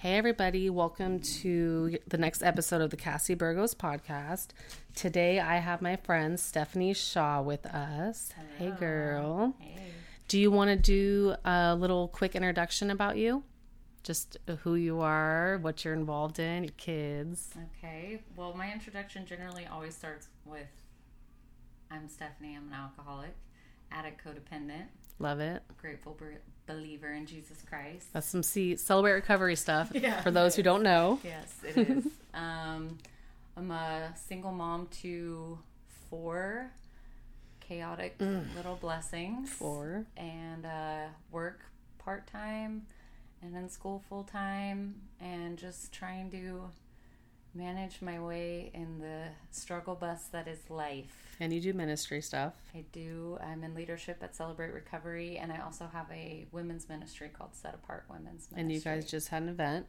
Hey, everybody, welcome to the next episode of the Cassie Burgos podcast. Today, I have my friend Stefani Shaw with us. Hey, girl. Hey. Do you want to do a little quick introduction about you? Just who you are, what you're involved in, your kids. Okay. Well, my introduction generally always starts with I'm Stefani. I'm an alcoholic, addict, codependent, Love it. grateful believer in Jesus Christ. That's some see, celebrate recovery stuff Yeah. for those who don't know. Yes, it is. um, I'm a single mom to four chaotic little blessings. Four. And uh, work part time and in school full time and just trying to manage my way in the struggle bus that is life. And you do ministry stuff. I do. I'm in leadership at Celebrate Recovery, and I also have a women's ministry called Set Apart Women's Ministry. And you guys just had an event.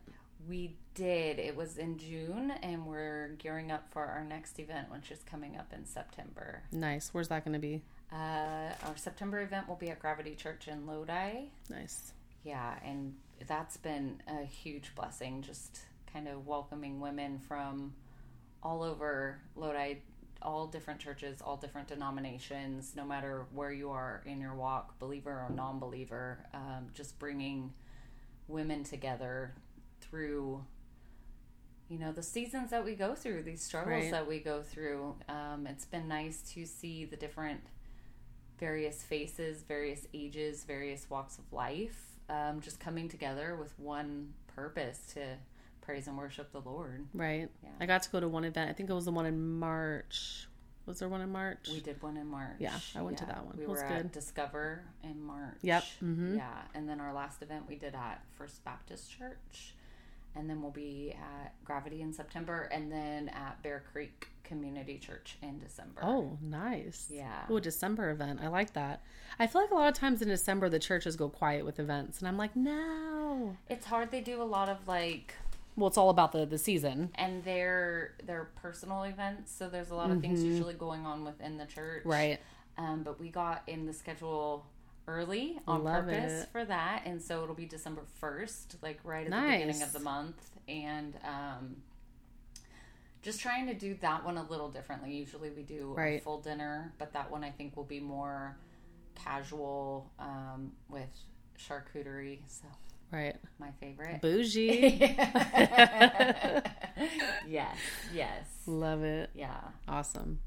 We did. It was in June, and we're gearing up for our next event, which is coming up in September. Nice. Where's that going to be? Uh, our September event will be at Gravity Church in Lodi. Nice. Yeah, and that's been a huge blessing, just kind of welcoming women from all over Lodi, all different churches, all different denominations, no matter where you are in your walk, believer or non believer, um, just bringing women together through. You know, the seasons that we go through, these struggles Right. that we go through. Um, it's been nice to see the different various faces, various ages, various walks of life, um, just coming together with one purpose to praise and worship the Lord. Right. Yeah. I got to go to one event. I think it was the one in March. Was there one in March? We did one in March. Yeah, I went to that one. We It was were good. at Discover in March. Yep. Mhm. Yeah, and then our last event we did at First Baptist Church, and then we'll be at Gravity in September, and then at Bear Creek Community Church in December. Oh, nice. Yeah. Oh, a December event. I like that. I feel like a lot of times in December the churches go quiet with events, and I'm like, no. It's hard. They do a lot of like Well, it's all about the the season, and they're they're personal events so there's a lot of things usually going on within the church. Mm-hmm. right? um, but we got in the schedule early on Love purpose it. for that and so it'll be december 1st like right at the beginning of the month. And um, just trying to do that one a little differently. Usually we do a full dinner but that one i think will be more casual um, with charcuterie so Right. my favorite Bougie. yes yes Love it. yeah Awesome.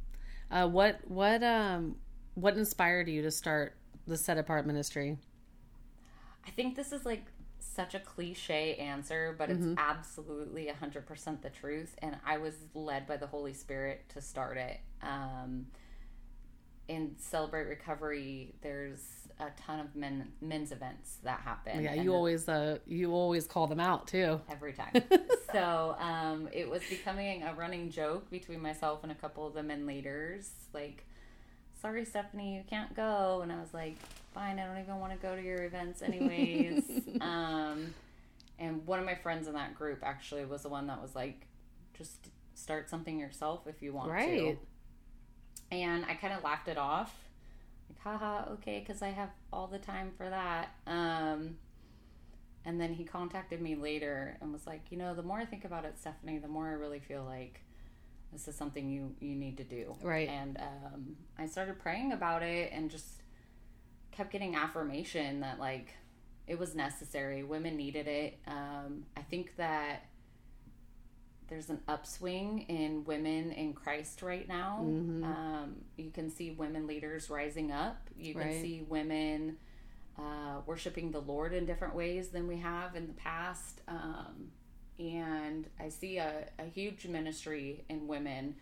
Uh, what what um what inspired you to start the Set Apart Ministry? I think this is like such a cliche answer, but it's absolutely 100% the truth. And I was led by the Holy Spirit to start it. Um, in Celebrate Recovery, there's a ton of men men's events that happen. Yeah, you the- always uh you always call them out too. every time. so um, it was becoming a running joke between myself and a couple of the men leaders. Like, sorry, Stefani, you can't go. And I was like, fine, I don't even want to go to your events, anyways. um, and one of my friends in that group actually was the one that was like, just start something yourself if you want Right. to. And I kind of laughed it off. Like, haha, okay, because I have all the time for that. Um, and then he contacted me later and was like, you know, the more I think about it, Stefani, the more I really feel like this is something you you need to do. Right. And um, I started praying about it and just kept getting affirmation that like it was necessary. Women needed it. Um, I think that there's an upswing in women in Christ right now. Um, you can see women leaders rising up. You can Right. see women uh, worshiping the Lord in different ways than we have in the past. Um, and I see a, a huge ministry in women.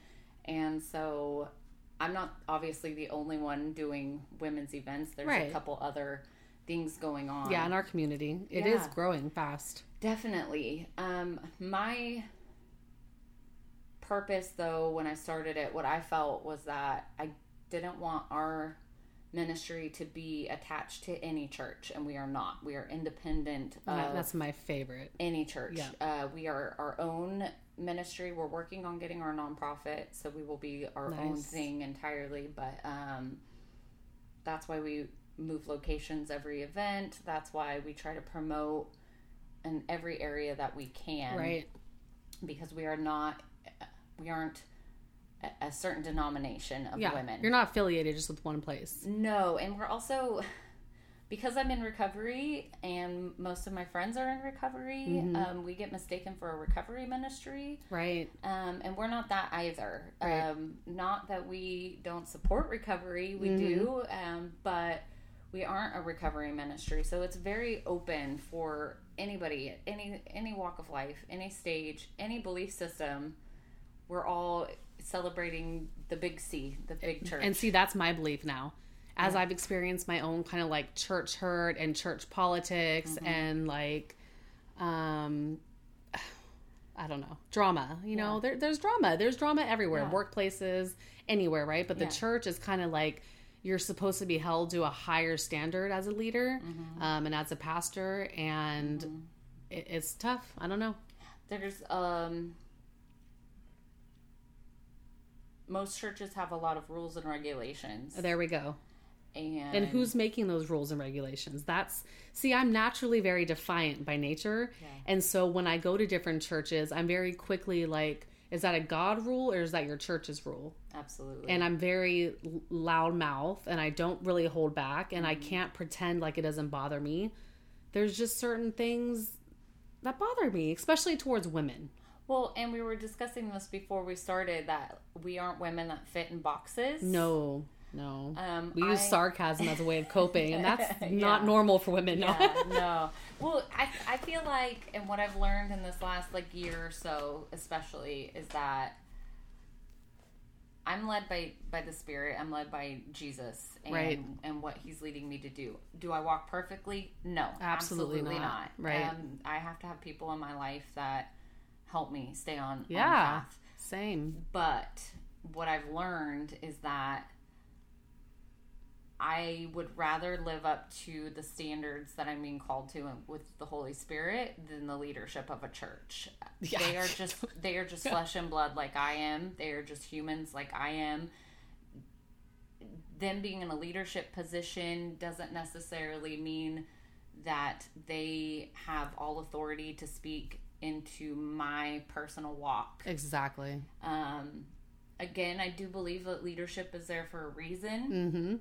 And so I'm not obviously the only one doing women's events, there's Right. a couple other things going on. Yeah, in our community, it is Yeah. growing fast. Definitely. Um, my purpose, though, when I started it, what I felt was that I didn't want our ministry to be attached to any church, and we are not. We are independent That's my favorite. any church. Yeah. Uh, we are our own ministry. We're working on getting our nonprofit, so we will be our own thing entirely. But um, that's why we move locations every event. That's why we try to promote in every area that we can Right. because we are not we aren't a, a certain denomination of Yeah. women You're not affiliated just with one place. no and we're also because i'm in recovery and most of my friends are in recovery Mm-hmm. um, we get mistaken for a recovery ministry Right. um, and we're not that either Right. um, not that we don't support recovery we Mm-hmm. do um, but we aren't a recovery ministry so it's very open for anybody any any walk of life any stage any belief system we're all celebrating the big c the big church And see, that's my belief now. As I've experienced my own kind of like church hurt and church politics Mm-hmm. and like, um, I don't know, drama. You know, there, there's drama. There's drama everywhere, Yeah. workplaces, anywhere, right? But the Yeah. church is kind of like you're supposed to be held to a higher standard as a leader Mm-hmm. um, and as a pastor, and it, it's tough. I don't know. there's um most churches have a lot of rules and regulations. There we go. and, and who's making those rules and regulations? That's see i'm naturally very defiant by nature. And so when i go to different churches i'm very quickly like is that a god rule or is that your church's rule? Absolutely. And i'm very loud mouth and i don't really hold back and i mm-hmm. can't pretend like it doesn't bother me. There's just certain things that bother me especially towards women Well, and we were discussing this before we started that we aren't women that fit in boxes. no no Um, we use I- sarcasm as a way of coping and that's not Yeah. normal for women no Yeah, no. Well, I, I feel like, and what I've learned in this last like year or so, especially, is that I'm led by by the Spirit. I'm led by Jesus and Right. and what He's leading me to do. Do I walk perfectly? No, Absolutely not. Right. Um, I have to have people in my life that help me stay on on Yeah. path. same But what I've learned is that I would rather live up to the standards that I'm being called to with the Holy Spirit than the leadership of a church. Yeah. They are just they are just flesh and blood like I am. They are just humans like I am. Them being in a leadership position doesn't necessarily mean that they have all authority to speak into my personal walk. exactly Um, again, I do believe that leadership is there for a reason. mm-hmm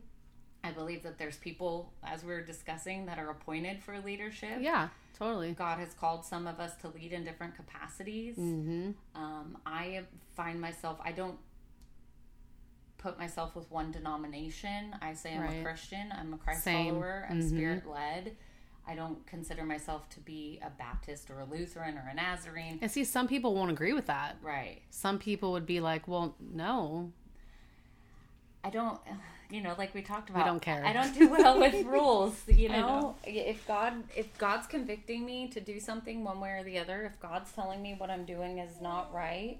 I believe that there's people, as we are discussing, that are appointed for leadership. Yeah, totally. God has called some of us to lead in different capacities. Mm-hmm. Um, I find myself, I don't put myself with one denomination. I say I'm a Christian, I'm a Christ Same. follower, I'm Mhm. spirit led. I don't consider myself to be a Baptist or a Lutheran or a Nazarene. And see, some people won't agree with that. Right. Some people would be like, "Well, no, I don't, you know, like we talked about. I don't care. I don't do well with rules. You know? know. if God, if God's convicting me to do something one way or the other, if God's telling me what I'm doing is not right,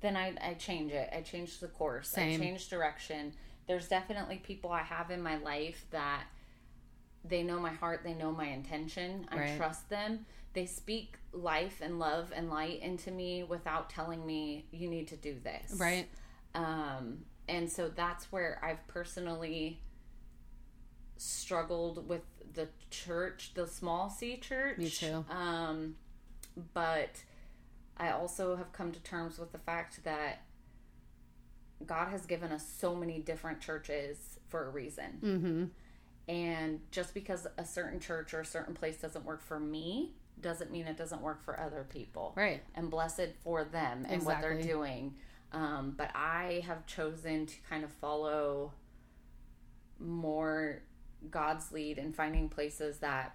then I, I change it. I change the course. Same. I change direction. There's definitely people I have in my life that they know my heart. They know my intention. I Right. trust them. They speak life and love and light into me without telling me you need to do this right? um, and so that's where I've personally struggled with the church, the small C church. Me too. Um, but I also have come to terms with the fact that God has given us so many different churches for a reason. Mm-hmm. And just because a certain church or a certain place doesn't work for me doesn't mean it doesn't work for other people Right. and blessed for them and what they're doing. Um, but I have chosen to kind of follow more God's lead and finding places that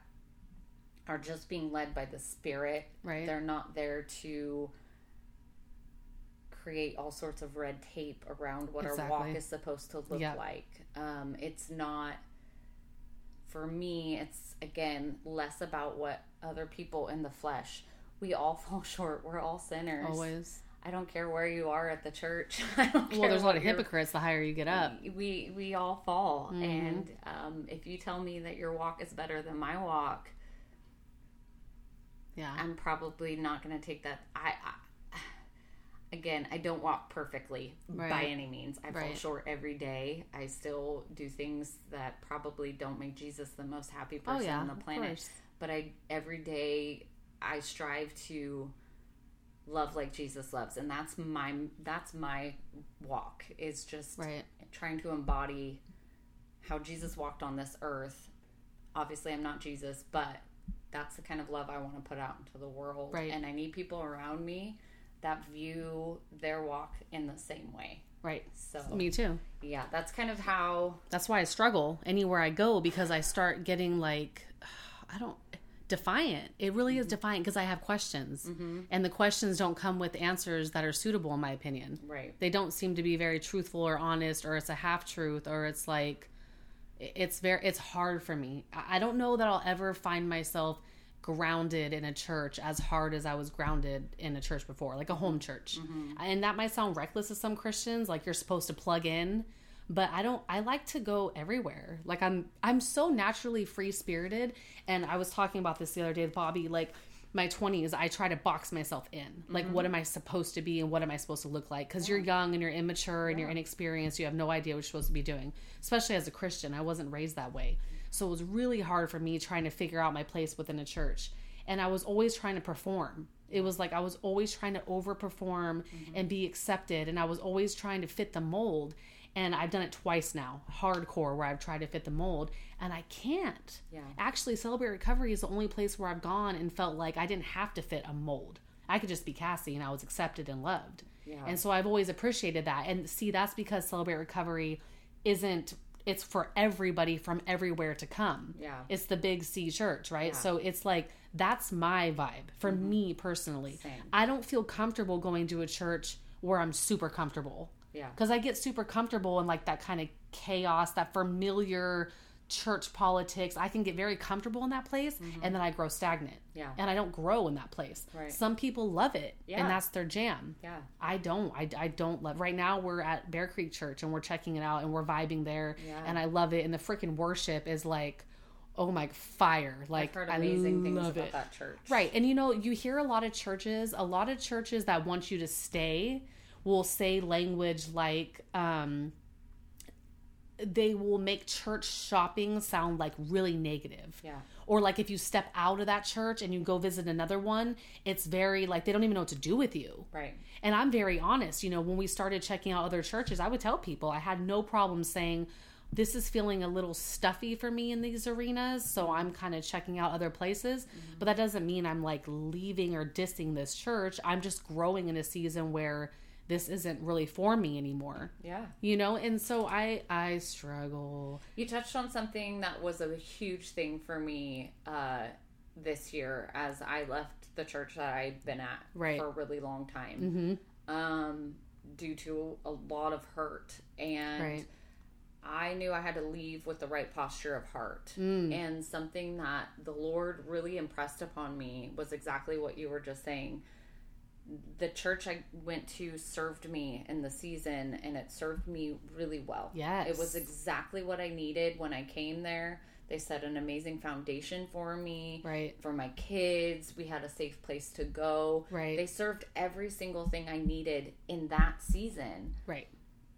are just being led by the Spirit. Right. They're not there to create all sorts of red tape around what our walk is supposed to look Yep. like. Um, it's not, for me, it's again less about what other people in the flesh. We all fall short. We're all sinners. Always. I don't care where you are at the church. I don't care Well, there's a lot of hypocrites the higher you get up. we we all fall, Mhm. and um, if you tell me that your walk is better than my walk, Yeah. I'm probably not going to take that. I again, I don't walk perfectly by any means. I fall Right. short every day. I still do things that probably don't make Jesus the most happy oh person yeah. on the planet. But I every day I strive to love like Jesus loves, and that's my that's my walk. Is just Right. trying to embody how Jesus walked on this earth. Obviously, I'm not Jesus, but that's the kind of love I want to put out into the world. Right. And I need people around me that view their walk in the same way. Right. So, Me too. yeah, that's kind of how That's why I struggle anywhere I go because I start getting like, I don't defiant. It really is mm-hmm. defiant because I have questions, mm-hmm. and the questions don't come with answers that are suitable, in my opinion. right. They don't seem to be very truthful or honest, or it's a half truth, or it's like, it's very, it's hard for me. I I don't know that I'll ever find myself grounded in a church as hard as I was grounded in a church before, like a home church. Mm-hmm. And that might sound reckless to some Christians, like you're supposed to plug in, but I don't I like to go everywhere. Like I'm I'm so naturally free-spirited and I was talking about this the other day with Bobby like my 20s I try to box myself in. Like what mm-hmm. am I supposed to be and what am I supposed to look like cuz you're young and you're immature and you're inexperienced, you have no idea what you're supposed to be doing. Especially as a Christian, I wasn't raised that way. So it was really hard for me trying to figure out my place within a church. And I was always trying to perform. It was like I was always trying to overperform mm-hmm. and be accepted. And I was always trying to fit the mold. And I've done it twice now, hardcore, where I've tried to fit the mold. And I can't. Yeah. Actually, Celebrate Recovery is the only place where I've gone and felt like I didn't have to fit a mold. I could just be Cassie and I was accepted and loved. Yeah. And so I've always appreciated that. And see, that's because Celebrate Recovery isn't it's for everybody from everywhere to come. Yeah. It's the big C church, right? Yeah. Mm-hmm. So it's like that's my vibe for me personally. Same. I don't feel comfortable going to a church where I'm super comfortable. Yeah. Because I get super comfortable in like that kind of chaos, that familiar church politics. I can get very comfortable in that place and then I grow stagnant. Mm-hmm. Yeah. And I don't grow in that place. Right. Some people love it Yeah. and that's their jam. Yeah. I don't. I, I don't love. Right now we're at Bear Creek Church and we're checking it out and we're vibing there Yeah. and I love it. And the freaking worship is like, oh my fire! Like I've heard amazing things about it. that church. Right. And you know, you hear a lot of churches, a lot of churches that want you to stay will say language like, um, they will make church shopping sound like really negative. Yeah. Or like if you step out of that church and you go visit another one, it's very like they don't even know what to do with you. Right. And I'm very honest. You know, when we started checking out other churches, I would tell people I had no problem saying, this is feeling a little stuffy for me in these arenas. So I'm kind of checking out other places. Mm-hmm. But that doesn't mean I'm like leaving or dissing this church. I'm just growing in a season where this isn't really for me anymore. Yeah. You know, and so I I struggle. You touched on something that was a huge thing for me uh, this year as I left the church that I'd been at Right. for a really long time Mm-hmm. um, due to a lot of hurt. And Right. I knew I had to leave with the right posture of heart. Mm. And something that the Lord really impressed upon me was exactly what you were just saying. The church I went to served me in the season and it served me really well. Yes. It was exactly what I needed when I came there. They set an amazing foundation for me. Right. For my kids, we had a safe place to go. Right. They served every single thing I needed in that season. Right.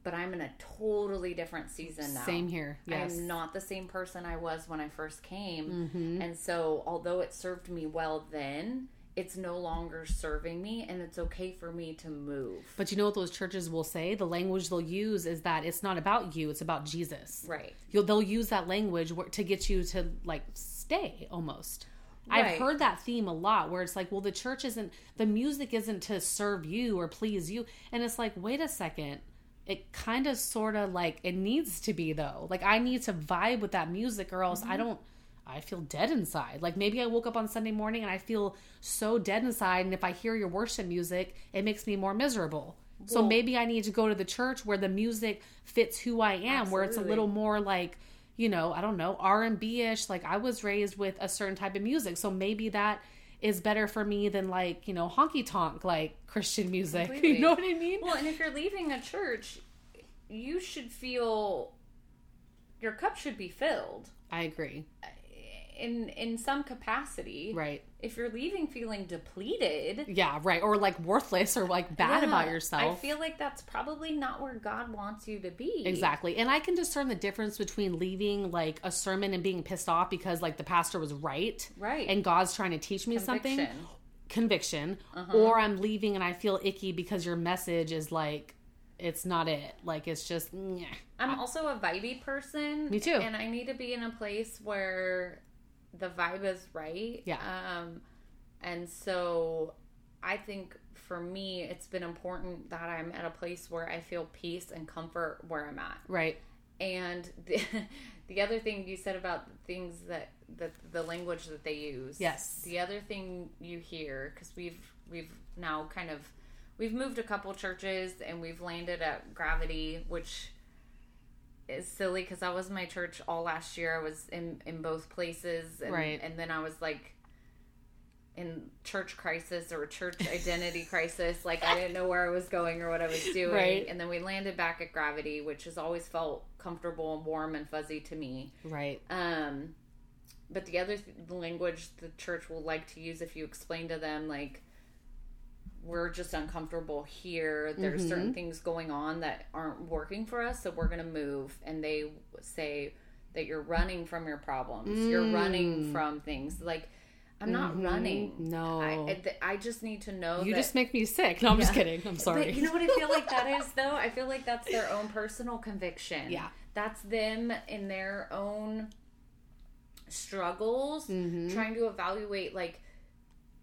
But I'm in a totally different season now. Same here. Yes. I'm not the same person I was when I first came. Mhm. And so, although it served me well then, it's no longer serving me, and it's okay for me to move. But you know what those churches will say? The language they'll use is that it's not about you, it's about Jesus. Right. You'll, they'll use that language to get you to like stay almost. I've heard that theme a lot where it's like, well, the church isn't, the music isn't to serve you or please you. And it's like, wait a second. It kind of sort of like, it needs to be though. Like, I need to vibe with that music or else I mm-hmm. don't, I feel dead inside. Like, maybe I woke up on Sunday morning and I feel so dead inside. And if I hear your worship music, it makes me more miserable. So maybe I need to go to the church where the music fits who I am, where it's a little more like you know i don't know r&b-ish like i was raised with a certain type of music so maybe that is better for me than like you know honky tonk like christian music you know what i mean Well, and if you're leaving a church, you should feel your cup should be filled i agree in in some capacity. right If you're leaving feeling depleted, yeah right or like worthless or like bad yeah, about yourself I feel like that's probably not where God wants you to be. Exactly. And I can discern the difference between leaving like a sermon and being pissed off because like the pastor was right. Right. And God's trying to teach me something. Conviction. conviction, Uh-huh. or I'm leaving and I feel icky because your message is like, it's not it. Like it's just. I'm also a vibey person. Me too. And I need to be in a place where the vibe is right. Yeah. Um, and so I think for me, it's been important that I'm at a place where I feel peace and comfort where I'm at. right. And the, the other thing you said about things that, that the language that they use. Yes. The other thing you hear, because we've, we've now kind of, we've moved a couple churches and we've landed at Gravity, which is silly because I was in my church all last year. I was in, in both places. And, Right. And then I was like, in church crisis or church identity crisis. Like I didn't know where I was going or what I was doing. Right. And then we landed back at Gravity, which has always felt comfortable and warm and fuzzy to me. Right. Um, but the other th- the language the church will like to use if you explain to them like we're just uncomfortable here. There's Mm-hmm. certain things going on that aren't working for us, so we're going to move. And they say that you're running from your problems. You're Mm. running from things. Like I'm not running. No. I, I- just need to know You that just make me sick. No, I'm just kidding. I'm sorry. but you know what I feel like that is though? I feel like that's their own personal conviction. Yeah. That's them in their own struggles Mm-hmm. trying to evaluate like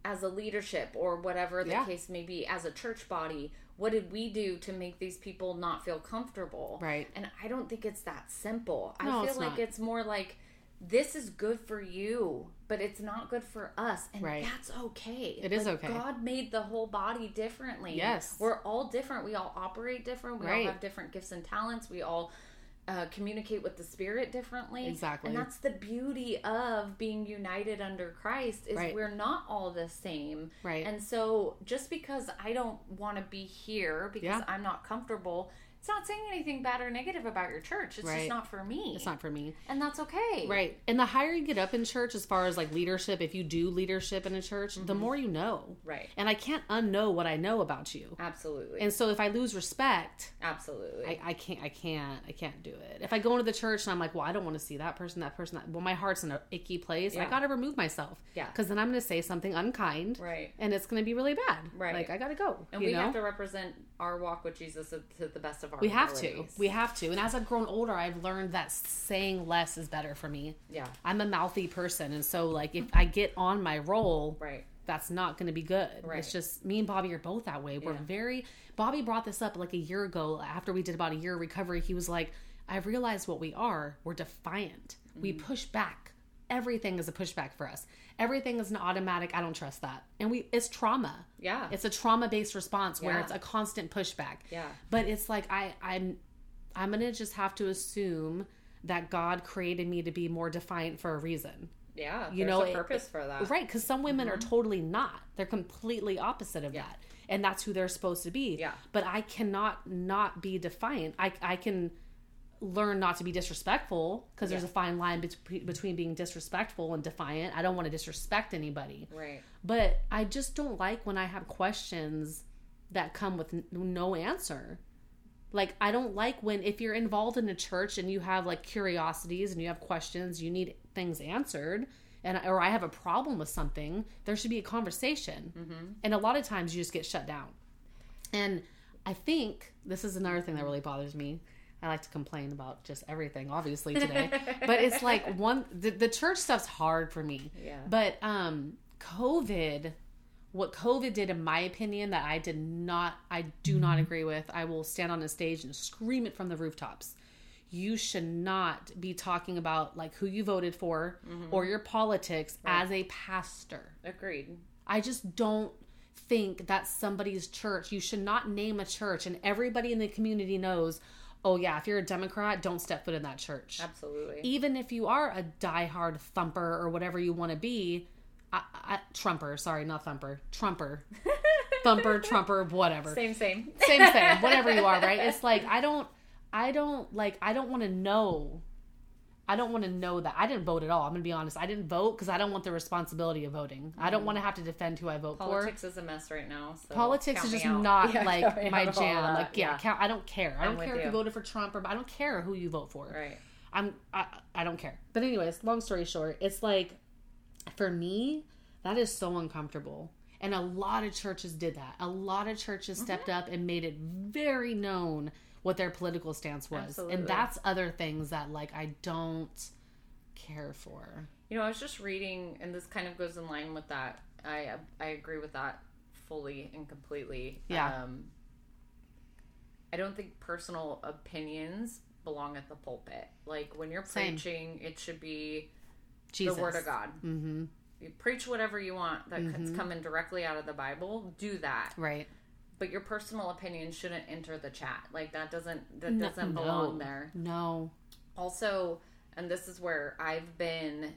as a leadership or whatever the Yeah. case may be as a church body what did we do to make these people not feel comfortable Right. and i don't think it's that simple No, i feel it's like not. it's more like this is good for you but it's not good for us and Right. that's okay It is Like, okay. god made the whole body differently Yes. we're all different we all operate different we Right. all have different gifts and talents we all uh, communicate with the spirit differently Exactly. and that's the beauty of being united under christ is Right. we're not all the same Right. and so just because i don't want to be here because Yeah. i'm not comfortable it's not saying anything bad or negative about your church it's Right. just not for me it's not for me. and that's okay Right. And the higher you get up in church, as far as like leadership, if you do leadership in a church, the mm-hmm. more you know. right And I can't unknow what I know about you. absolutely And so if I lose respect, absolutely I, I can't I can't I can't do it. If I go into the church and I'm like, well, I don't want to see that person, that person, that well, my heart's in an icky place. I got to remove myself. Yeah. Because then I'm going to say something unkind, right and it's going to be really bad. Right. Like I got to go. and we know? have to represent our walk with jesus to to the best of our we have to. We have to. And as I've grown older, I've learned that saying less is better for me. yeah I'm a mouthy person, and so like if I get on my roll, right that's not going to be good. Right. It's just me and Bobby are both that way. We're Yeah. very. Bobby brought this up like a year ago after we did about a year of recovery. He was like, "I've realized what we are. We're defiant. We Mm-hmm. push back. Everything is a pushback for us. Everything is an automatic. I don't trust that. And we it's trauma. yeah It's a trauma based response where Yeah. it's a constant pushback. Yeah. But it's like I I'm I'm gonna just have to assume that God created me to be more defiant for a reason. yeah You there's know, a it- purpose for that Right, because some women are totally not. They're completely opposite of Mm-hmm. Yeah. that. And that's who they're supposed to be. Yeah. But I cannot not be defiant. I, I can learn not to be disrespectful because there's a fine line bet- between being disrespectful and defiant. I don't want to disrespect anybody. right But I just don't like when I have questions that come with n- no answer. Like I don't like when if you're involved in a church and you have like curiosities and you have questions, you need things answered, and or I have a problem with something, there should be a conversation. Mm-hmm. And a lot of times you just get shut down. And I think this is another thing that really bothers me. I like to complain about just everything, obviously today, but it's like one the, the church stuff's hard for me. Yeah. But um, COVID, what COVID did, in my opinion, that I did not, I do not agree with. I will stand on a stage and scream it from the rooftops. You should not be talking about like who you voted for or your politics as a pastor. agreed I just don't think that's somebody's church. You should not name a church, and everybody in the community knows. Oh yeah, if you're a Democrat, don't step foot in that church. absolutely Even if you are a diehard thumper or whatever you want to be, I, I, Trumper. Sorry, not thumper. Trumper, thumper, Trumper, whatever. same same Same thing. Whatever you are, right? It's like I don't, I don't like. I don't want to know. I don't want to know that I didn't vote at all. I'm gonna be honest. I didn't vote because I don't want the responsibility of voting. I don't want to have to defend who I vote for. Politics is a mess right now. So Politics is just out. not Yeah, like my out of all jam. Like yeah, count, I don't care. I don't care if you. you voted for Trump or I don't care who you vote for. Right. I'm I, I don't care. But anyways, long story short, it's like for me that is so uncomfortable. And a lot of churches did that. A lot of churches Mm-hmm. stepped up and made it very known what their political stance was. Absolutely. And that's other things that like I don't care for. You know, I was just reading, and this kind of goes in line with that. I I agree with that fully and completely. Yeah. Um, I don't think personal opinions belong at the pulpit. Like when you're Same. preaching, it should be Jesus. the word of God. Mm-hmm. You preach whatever you want that's coming directly out of the Bible. Do that, Right. But your personal opinion shouldn't enter the chat. Like that doesn't that No- doesn't no. belong there. No. also and this is where i've been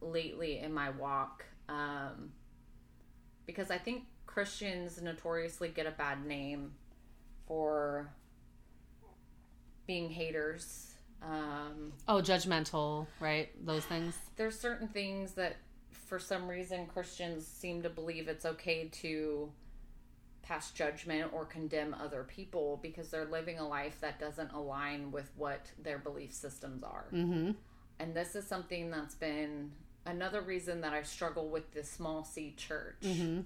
lately in my walk um, because i think christians notoriously get a bad name for being haters um, Oh, judgmental, right? Those things. there's certain things that for some reason christians seem to believe it's okay to judgment or condemn other people because they're living a life that doesn't align with what their belief systems are Mm-hmm. and this is something that's been another reason that I struggle with this small C church. Mm-hmm.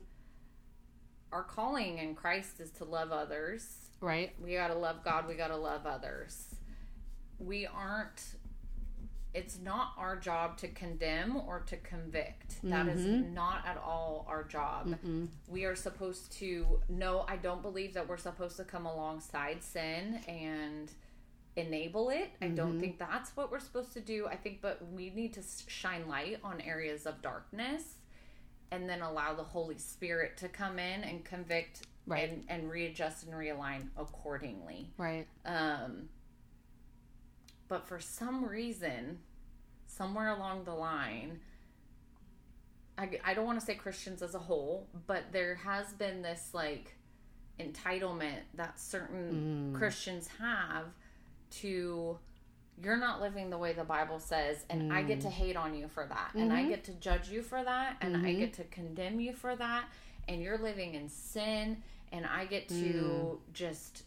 Our calling in Christ is to love others. Right. We got to love God, we got to love others. We aren't it's not our job to condemn or to convict. That is not at all our job. Mm-mm. We are supposed to no, I don't believe that we're supposed to come alongside sin and enable it. I don't think that's what we're supposed to do. I think but we need to shine light on areas of darkness and then allow the Holy Spirit to come in and convict Right. and and readjust and realign accordingly. Right. Um, but for some reason, somewhere along the line, I, I don't want to say Christians as a whole, but there has been this like entitlement that certain mm. Christians have to you're not living the way the Bible says, and I get to mm. hate on you for that, and I mm-hmm. get to judge you for that, and I mm-hmm. get to condemn you for that, and you're living in sin, and I get to mm. just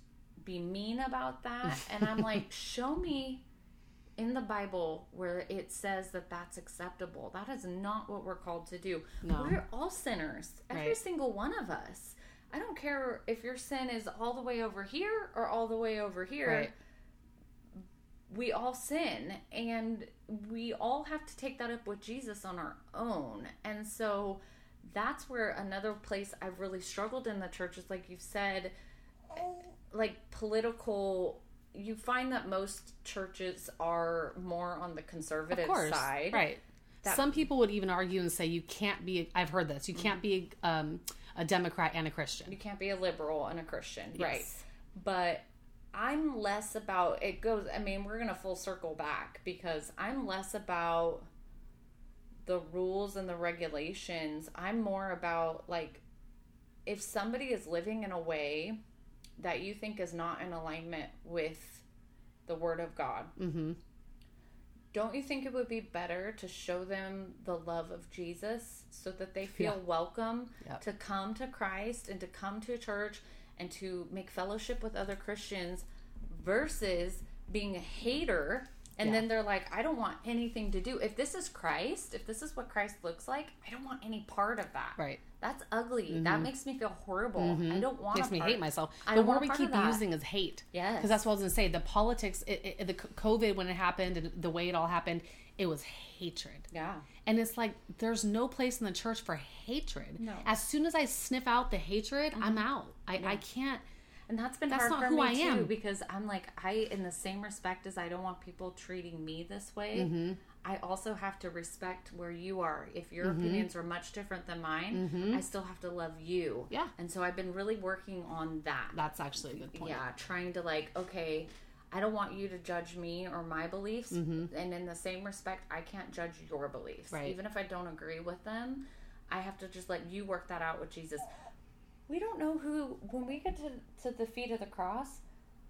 be mean about that. And I'm like, show me in the Bible where it says that that's acceptable. That is not what we're called to do. No. We're all sinners, every Right. single one of us. I don't care if your sin is all the way over here or all the way over here Right. we all sin and we all have to take that up with Jesus on our own. And so that's where another place I've really struggled in the church is like you've said like political you find that most churches are more on the conservative Of course. side. Right. That- Some people would even argue and say you can't be. I've heard this. You can't be um, a Democrat and a Christian. You can't be a liberal and a Christian. Right. But I'm less about it goes I mean, we're gonna full circle back because I'm less about the rules and the regulations. I'm more about like if somebody is living in a way that you think is not in alignment with the word of God, Mm-hmm. don't you think it would be better to show them the love of Jesus so that they feel Yeah. welcome Yep. to come to Christ and to come to church and to make fellowship with other Christians versus being a hater and Yeah. then they're like I don't want anything to do if this is Christ if this is what Christ looks like I don't want any part of that Right. that's ugly that makes me feel horrible I don't want Mm-hmm. Makes me hate myself. I the word we keep using is hate. Yes. Because that's what I was going to say. The politics, it, it, the COVID when it happened and the way it all happened, it was hatred. yeah And it's like there's no place in the church for hatred. No. Mm-hmm. As soon as I sniff out the hatred, I'm out. I, I can't. And that's been That's hard for me I too am. because I'm like I in the same respect as I don't want people treating me this way. Mm-hmm. I also have to respect where you are. If your Mm-hmm. opinions are much different than mine, I still have to love you. Yeah. And so I've been really working on that. That's actually a good point. Yeah, trying to like, okay, I don't want you to judge me or my beliefs, and in the same respect, I can't judge your beliefs, Mm-hmm. Right. even if I don't agree with them. I have to just let you work that out with Jesus. We don't know who when we get to to the feet of the cross.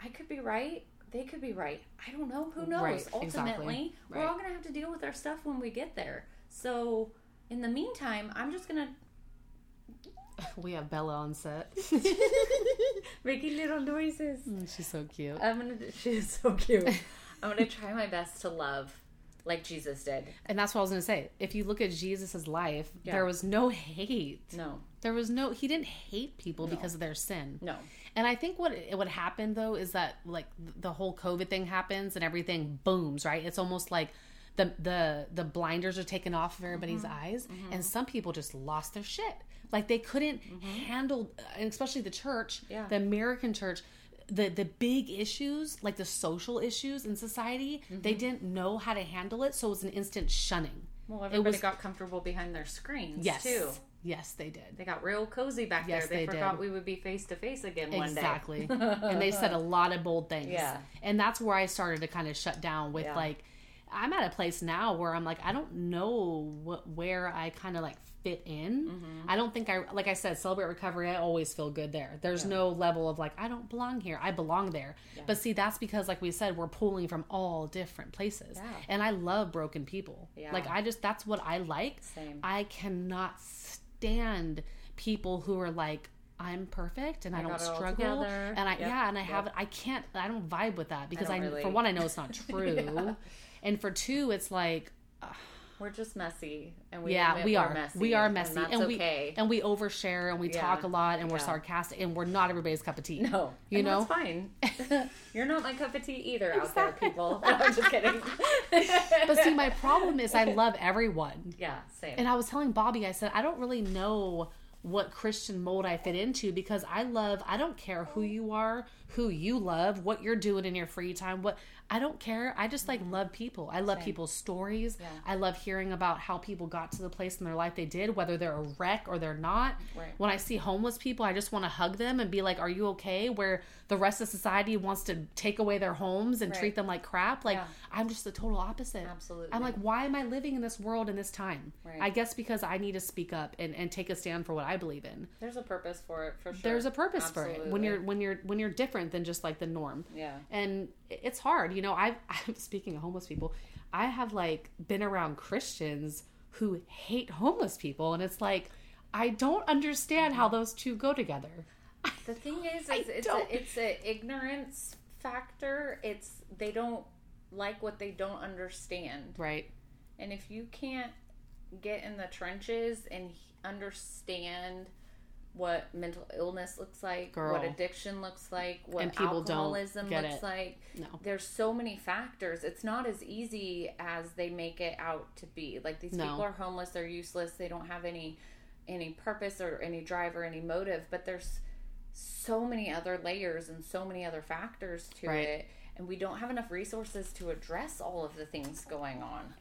I could be right. They could be right. I don't know. Who knows? Right, Ultimately, exactly. we're Right. all gonna have to deal with our stuff when we get there. So, in the meantime, I'm just gonna We have Bella on set. making little noises. Mm, she's so cute. I'm gonna. She is so cute. I'm gonna try my best to love like Jesus did. And that's what I was going to say. If you look at Jesus's life, Yeah. there was no hate. No, There was no he didn't hate people because of their sin. no, And I think what what happened though is that like the whole COVID thing happens and everything booms, right? It's almost like the the the blinders are taken off of everybody's Mm-hmm. eyes, and some people just lost their shit. Like they couldn't handle, especially the church, Mm-hmm. Yeah. the American church. The, the big issues like the social issues in society they Mm-hmm. didn't know how to handle it so it was an instant shunning Well, everybody was- got comfortable behind their screens yes too. yes they did They got real cozy back Yes, there. They, they forgot did. we would be face to face again one day. exactly and they said a lot of bold things Yeah. and that's where i started to kind of shut down with Yeah. like i'm at a place now where i'm like i don't know what where i kind of like fit in. Mm-hmm. i don't think i like i said celebrate recovery i always feel good there. There's no level of like i don't belong here. I belong there. But see that's because like we said we're pulling from all different places. Yeah. and i love broken people. Yeah. like i just that's what i like. Same. i cannot stand people who are like i'm perfect and i, don't it all struggle. and i Yep, yeah and i yep. have i can't i don't vibe with that because i, don't for one i know it's not true. And for two it's like We're just messy, and we yeah we we're messy, we are and messy that's and, we okay. and we overshare and we Yeah, talk a lot and we're yeah. sarcastic and we're not everybody's cup of tea no, you and know that's fine. You're not my cup of tea either, out there, people. No, I'm just kidding. but see my problem is i love everyone yeah, same. And I was telling Bobby, I said, I don't really know what Christian mold I fit into because I love, I don't care who you are, who you love, what you're doing in your free time, what I don't care. I just like mm-hmm. love people. I love people's stories. Yeah. I love hearing about how people got to the place in their life they did, whether they're a wreck or they're not. Right. When I see homeless people, I just want to hug them and be like, Are you okay? Where the rest of society wants to take away their homes and Right. treat them like crap. Like, Yeah. I'm just the total opposite. Absolutely. I'm like, why am I living in this world in this time? Right. I guess because I need to speak up and, and take a stand for what I believe in. There's a purpose for it, for sure. There's a purpose for it when you're when you're when you're different than just like the norm. Yeah. And it's hard, you know. I've I'm speaking of homeless people. I have like been around Christians who hate homeless people, and it's like I don't understand how those two go together. The thing is, is it's a, it's an ignorance factor. It's they don't like what they don't understand. Right. And if you can't get in the trenches and understand what mental illness looks like, Girl. what addiction looks like, what And people alcoholism looks it. like, No. there's so many factors. It's not as easy as they make it out to be. Like these No. people are homeless, they're useless, they don't have any any purpose or any drive or any motive, but there's so many other layers and so many other factors to Right. it and we don't have enough resources to address all of the things going on.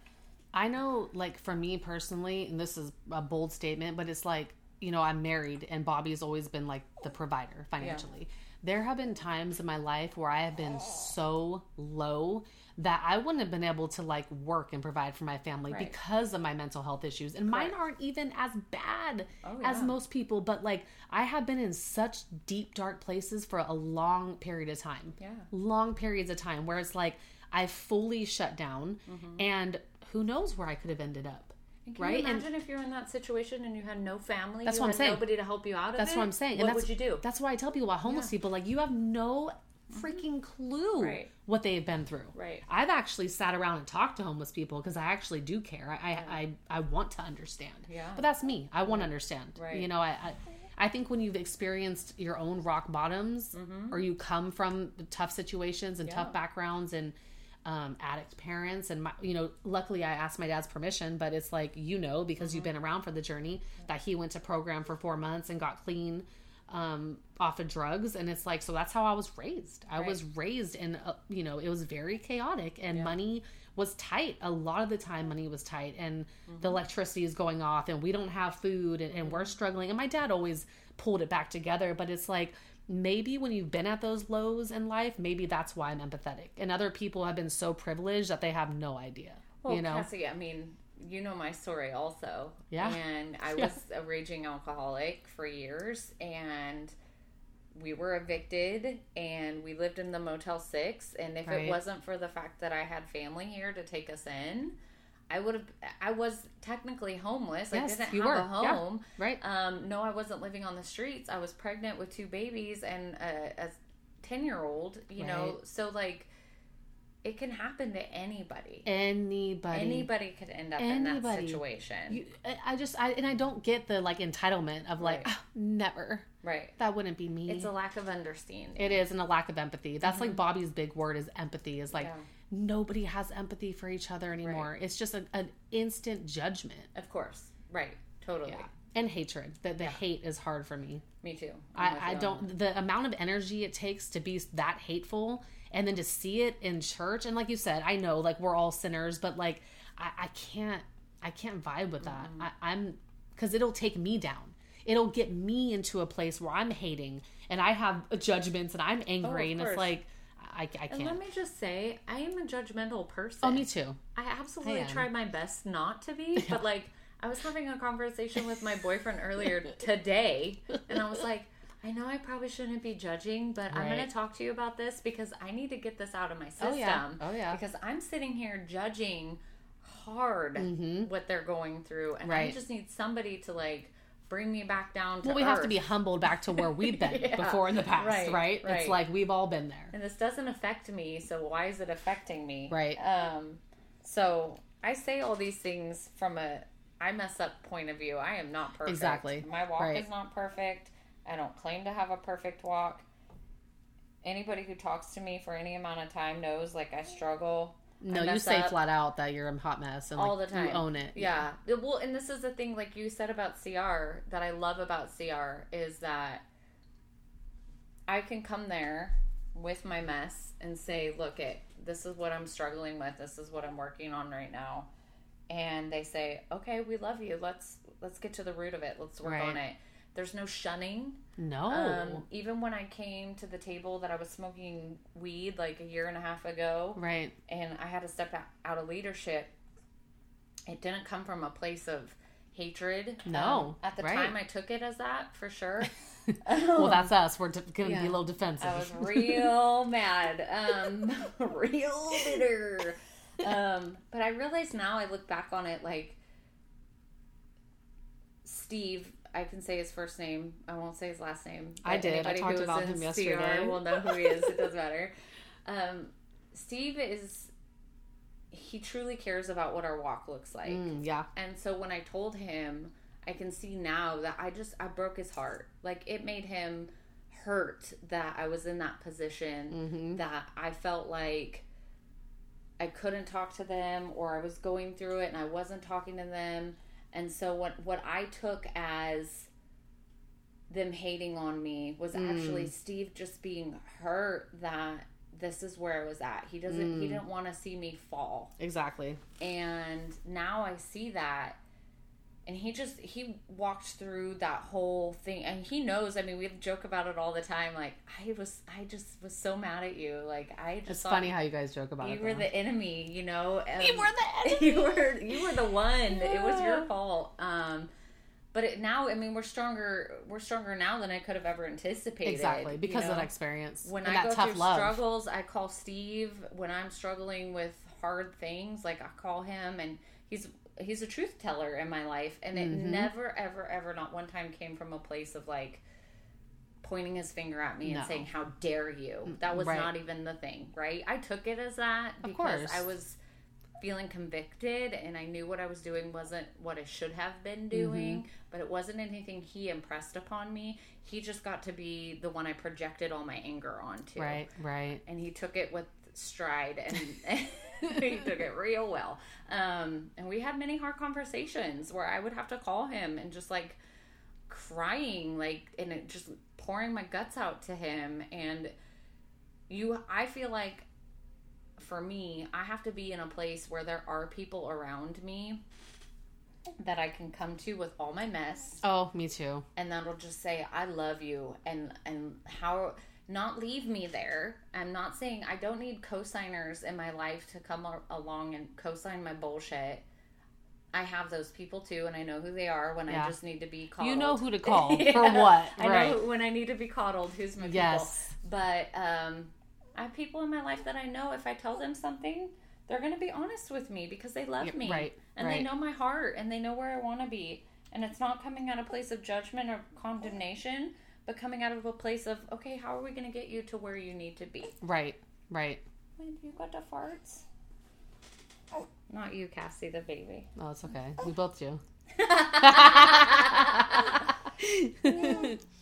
I know, like for me personally, and this is a bold statement, but it's like you know I'm married, and Bobby's always been like the provider financially. There have been times in my life where I have been so low that I wouldn't have been able to like work and provide for my family Right. because of my mental health issues, and mine aren't even as bad Oh, as most people. But like I have been in such deep dark places for a long period of time Yeah. long periods of time where it's like I fully shut down Mm-hmm. and who knows where I could have ended up. And can Right? you And- imagine if you're in that situation and you had no family? That's you what I'm saying. Nobody to help you out of That's it. what I'm saying. What and that's, would you do? That's why I tell people about homeless Yeah. Mm-hmm. people. Like you have no freaking clue Right. what they've been through. Right. I've actually sat around and talked to homeless people because I actually do care. I, I, I, I want to understand. Yeah. But that's me. I want to understand. Right. You know, I, I I think when you've experienced your own rock bottoms or you come from tough situations and tough Mm-hmm. Yeah. backgrounds and um, addict parents. And my, you know luckily i asked my dad's permission but it's like you know because you've Mm-hmm. been around for the journey that he went to program for four months and got clean um, off of drugs. And it's like so that's how i was raised. I was raised in a, you know it was very chaotic and money was tight. A lot of the time money was tight and Mm-hmm. the electricity is going off and we don't have food and, and we're struggling. And my dad always pulled it back together but it's like maybe when you've been at those lows in life maybe that's why i'm empathetic and other people have been so privileged that they have no idea Well, you know Cassie, I mean, you know my story also. Yeah. And I Yeah. was a raging alcoholic for years, and we were evicted, and we lived in the Motel 6. And if Right. it wasn't for the fact that I had family here to take us in, I would have, I was technically homeless. Yes, I didn't you have were. a Yeah. home. right Um, no, I wasn't living on the streets. I was pregnant with two babies and a, 10 year old, you know. So, like, it can happen to anybody. Anybody. Anybody could end up in that situation. You, I- just, I and I don't get the like entitlement of like Right. "Ah, never. right. That wouldn't be me. It's a lack of understanding. it is, and a lack of empathy. That's like Bobby's big word is empathy. Is like Mm-hmm. Yeah. Nobody has empathy for each other anymore. It's just a, an instant judgment. Of course. Right. Totally. Yeah. And hatred. The the hate is hard for me. Me too. I'm I, I don't the amount of energy it takes to be that hateful and then to see it in church and like you said i know like we're all sinners but like i, I can't i can't vibe with that Mm-hmm. I, i'm because it'll take me down it'll get me into a place where i'm hating and i have judgments and i'm angry and Oh, course. it's like i, I And let can't let me just say, I am a judgmental person. oh me too I absolutely I try my best not to be, but like I was having a conversation with my boyfriend earlier today, and I was like, I know I probably shouldn't be judging, but I'm going to talk to you about this because I need to get this out of my system. Oh, yeah. Oh, yeah. Because I'm sitting here judging hard what they're going through, and I Mm-hmm. Just need somebody to like bring me back down to well we have to be humbled back to where we've been Yeah. before in the past Right, right, right. it's like we've all been there and this doesn't affect me so why is it affecting me Right. um so i say all these things from a i mess up point of view i am not perfect Exactly. my walk Right. is not perfect i don't claim to have a perfect walk anybody who talks to me for any amount of time knows like i struggle no you say up flat out that you're a hot mess and all like, the time. you own it. Yeah. Well and this is the thing like you said about cr that i love about cr is that i can come there with my mess and say look it this is what i'm struggling with. This is what i'm working on right now. And they say okay we love you. Let's let's get to the root of it. Let's work on it there's no shunning no um, even when i came to the table that i was smoking weed like a year and a half ago right and I had to step out- of leadership, it didn't come from a place of hatred. No, Um, at the right. time, I took it as that for sure. well, that's us. We're de- going to Yeah. be a little defensive. I was real mad, um, real bitter. Um, but I realize now, I look back on it like Steve. I can say his first name. I won't say his last name. I did. I talked about him yesterday. CR will know who he is. It doesn't matter. Um, Steve is. He truly cares about what our walk looks like. Mm, yeah. And so when I told him, I can see now that I just I broke his heart. Like it made him hurt that I was in that position Mm-hmm. that I felt like I couldn't talk to them or I was going through it and I wasn't talking to them. And so what what I took as them hating on me was hmm. actually Steve just being hurt that this is where I was at. He doesn't he hmm. didn't want to see me fall Exactly. and now I see that and he just he walked through that whole thing and he knows I mean we joke about it all the time like I was I just was so mad at you like I just It's funny how you guys joke about you it. were though. the enemy you know and You were the enemy. you were you were the one it was your fault um but it, now I mean we're stronger we're stronger now than I could have ever anticipated exactly you because of that experience when and I that go tough through love. struggles, I call Steve. When I'm struggling with hard things, like I call him, and he's he's a truth teller in my life. And it Mm-hmm. never, ever, ever, not one time came from a place of like pointing his finger at me No. Mm, and saying, "How dare you?" That was right. not even the thing, right? I took it as that Of because course. I was feeling convicted and I knew what I was doing wasn't what I should have been doing, Mm-hmm. but it wasn't anything he impressed upon me. He just got to be the one I projected all my anger onto. Right. Right. And he took it with stride and he took it real well. Um, and we had many hard conversations where I would have to call him and just like crying, like, and it just pouring my guts out to him. And you, I feel like for me, I have to be in a place where there are people around me that I can come to with all my mess Oh, me too. and that'll just say I love you and and how not leave me there. I'm not saying I don't need cosigners in my life to come along and cosign my bullshit. I have those people too, and I know who they are when Yeah. I just need to be coddled. You know who to call for Yeah. what, I right? know when I need to be coddled. Who's my Yes. people? But um, I have people in my life that I know if I tell them something, they're going to be honest with me because they love me, right, And they know my heart, and they know where I want to be, and it's not coming out of a place of judgment or condemnation, but coming out of a place of okay, how are we going to get you to where you need to be? Right. Right. Wait, you got the farts? Oh, not you, Cassie, the baby. Oh, it's okay. We both do.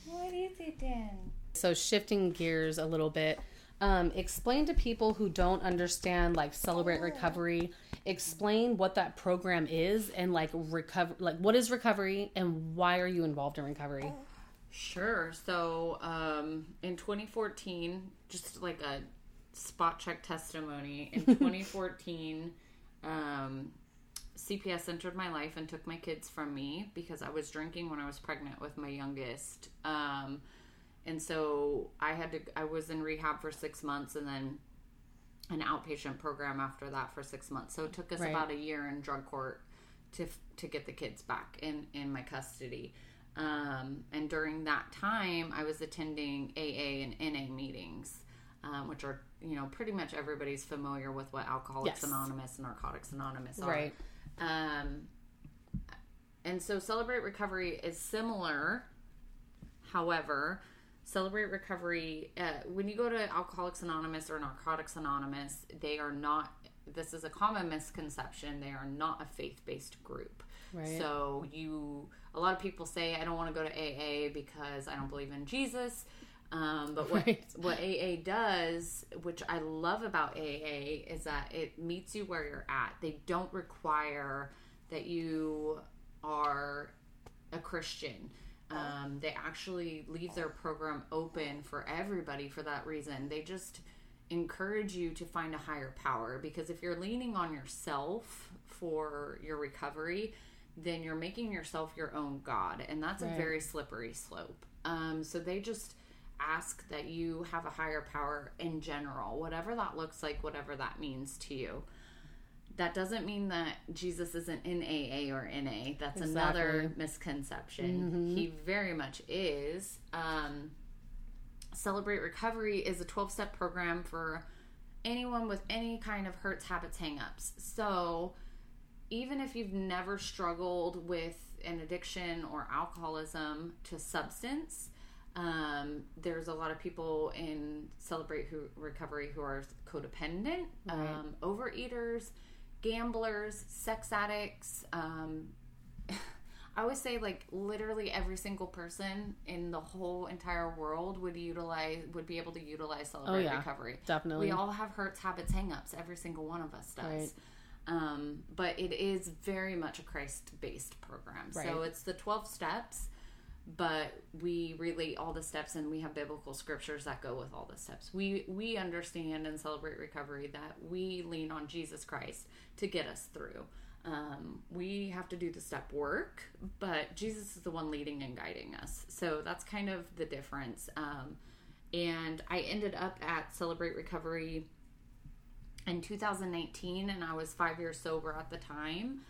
What is it then? So shifting gears a little bit, um, explain to people who don't understand like celebrate recovery. Explain what that program is and like recover, like what is recovery and why are you involved in recovery? Sure. So, um, in 2014, just like a spot check testimony, in 2014, um, CPS entered my life and took my kids from me because I was drinking when I was pregnant with my youngest. Um, and so I had to, I was in rehab for six months and then an outpatient program after that for six months. So it took us Right. about a year in drug court to to get the kids back in in my custody. Um, and during that time, I was attending AA and NA meetings, um, which are you know pretty much everybody's familiar with what Alcoholics Yes. Anonymous and Narcotics Anonymous are. Right. Um, and so Celebrate Recovery is similar. However, Celebrate Recovery, uh, when you go to Alcoholics Anonymous or Narcotics Anonymous, they are not, this is a common misconception, they are not a faith based group. Right. So you, a lot of people say, I don't want to go to AA because I don't believe in Jesus. Um, but what Right. what AA does, which I love about AA, is that it meets you where you're at. They don't require that you are a Christian. Um, they actually leave their program open for everybody for that reason. They just encourage you to find a higher power because if you're leaning on yourself for your recovery, then you're making yourself your own God, and that's a very slippery slope. Um, so they just ask that you have a higher power in general, whatever that looks like, whatever that means to you. That doesn't mean that Jesus isn't in AA or NA. That's another Exactly. misconception. He very much is. Um, Celebrate Recovery is a 12 step program for anyone with any kind of hurts, habits, hangups. So, even if you've never struggled with an addiction or alcoholism to substance, um, there's a lot of people in Celebrate who, Recovery who are codependent, um, overeaters, gamblers, sex addicts. Um, I always say, like, literally every single person in the whole entire world would utilize, would be able to utilize Celebrate Oh, yeah. Recovery. Definitely. We all have hurts, habits, hangups. Every single one of us does. Right. Um, but it is very much a Christ based program. So it's the 12 steps, but we relate all the steps and we have biblical scriptures that go with all the steps. We, we understand and celebrate recovery that we lean on Jesus Christ to get us through. Um, we have to do the step work, but Jesus is the one leading and guiding us. So that's kind of the difference. Um, and I ended up at Celebrate Recovery in 2019 and I was five years sober at the time.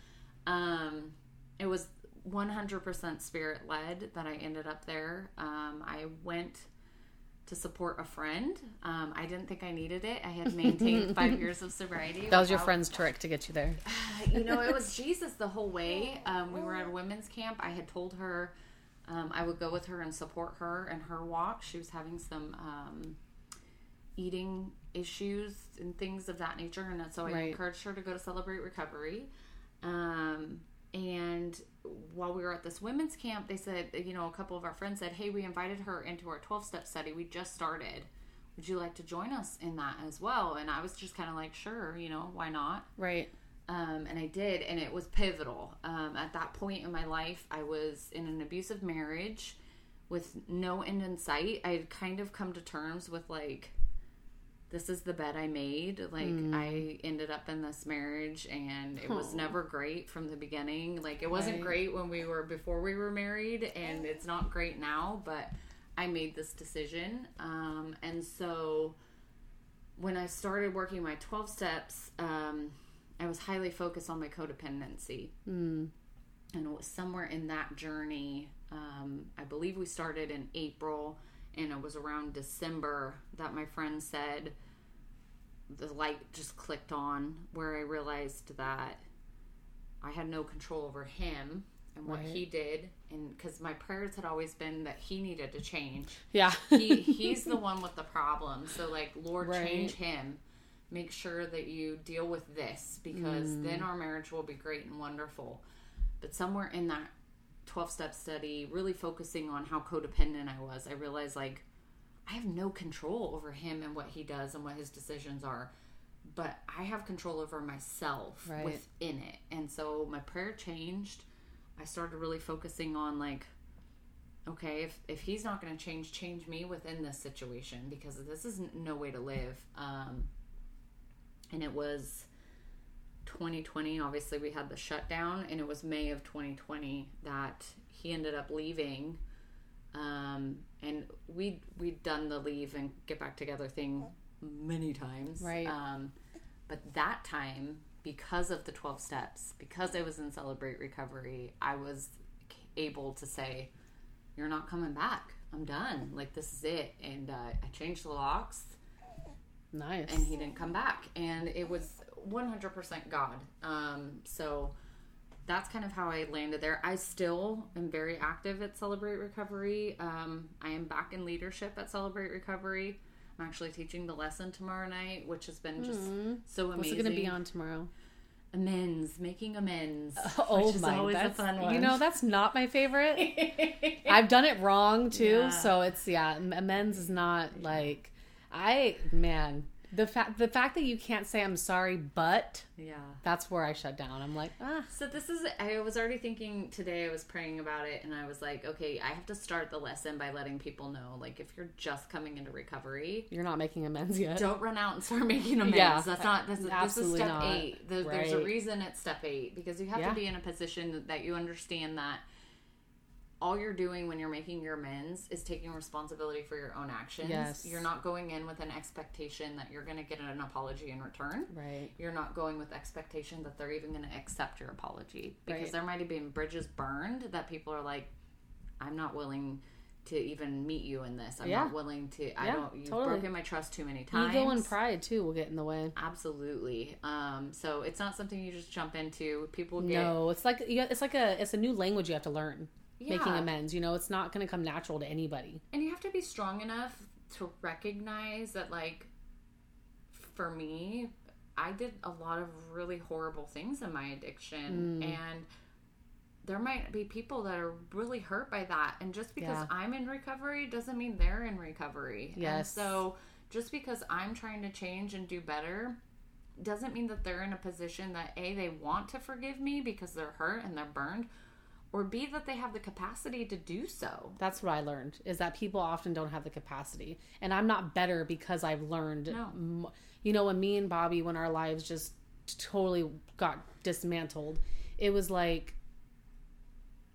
Um, it was 100% spirit led that I ended up there. Um, I went to support a friend. Um, I didn't think I needed it. I had maintained five years of sobriety. That was your friend's trick to get you there. you know, it was Jesus the whole way. Um, we were at a women's camp. I had told her um, I would go with her and support her in her walk. She was having some um, eating issues and things of that nature, and so I Right. encouraged her to go to Celebrate Recovery. Um, and while we were at this women's camp, they said, you know, a couple of our friends said, "Hey, we invited her into our twelve step study. We just started." Would you like to join us in that as well? And I was just kind of like, sure, you know, why not? Right. um, and I did, and it was pivotal. Um, at that point in my life, I was in an abusive marriage with no end in sight. I had kind of come to terms with like, this is the bed I made. Like, I ended up in this marriage, and it was never great from the beginning. Like, it wasn't Right. great when we were before we were married, and it's not great now. But I made this decision, um, and so when I started working my 12 steps, um, I was highly focused on my codependency. Mm. And it was somewhere in that journey, um, I believe we started in April, and it was around December that my friend said the light just clicked on where I realized that I had no control over him and what Right. he did. And because my prayers had always been that he needed to change Yeah. he he's the one with the problem. So like, Lord, Right. change him make sure that you deal with this because Mm. then our marriage will be great and wonderful. But somewhere in that 12 step study, really focusing on how codependent I was, I realized like I have no control over him and what he does and what his decisions are. But I have control over myself Right. within it. And so my prayer changed. I started really focusing on like okay, if, if he's not going to change, change me within this situation because this is no way to live. Um, and it was 2020. Obviously, we had the shutdown, and it was May of 2020 that he ended up leaving. Um, and we we'd done the leave and get back together thing many times, Right. Um, but that time, because of the 12 steps, because I was in Celebrate Recovery, I was able to say, "You're not coming back. I'm done. Like this is it." And uh, I changed the locks Nice. and he didn't come back and it was 100% god um, so that's kind of how i landed there i still am very active at celebrate recovery um, i am back in leadership at celebrate recovery i'm actually teaching the lesson tomorrow night which has been just so amazing What's it going to be on tomorrow? amends making amends Oh which is my, always a that's, fun one you know, that's not my favorite. I've done it wrong too, Yeah. so it's yeah. Amends is not like I man the fact the fact that you can't say I'm sorry, but yeah that's where I shut down. I'm like ah So this is I was already thinking today I was praying about it and I was like, okay, I have to start the lesson by letting people know like if you're just coming into recovery, you're not making amends yet. don't run out and start making amends. Yeah, That's not this is, this is step not. 8. There- There's a reason it's step 8 because you have Yeah. to be in a position that you understand that all you're doing when you're making your amends is taking responsibility for your own actions. Yes. You're not going in with an expectation that you're going to get an apology in return Right. you're not going with expectation that they're even going to accept your apology because Right. there might have been bridges burned that people are like i'm not willing to even meet you in this i'm Yeah. not willing to i Yeah, don't you've totally. broken my trust too many times Ego and pride too will get in the way. absolutely um so it's not something you just jump into people get No, it's like it's like a it's a new language you have to learn. Making amends, you know, it's not going to come natural to anybody. and you have to be strong enough to recognize that like for me i did a lot of really horrible things in my addiction mm. and there might be people that are really hurt by that and just because Yeah. i'm in recovery doesn't mean they're in recovery and Yes. so just because i'm trying to change and do better doesn't mean that they're in a position that a they want to forgive me because they're hurt and they're burned or b that they have the capacity to do so That's what I learned is that people often don't have the capacity. And I'm not better because I've learned No. you know when me and Bobby when our lives just totally got dismantled, it was like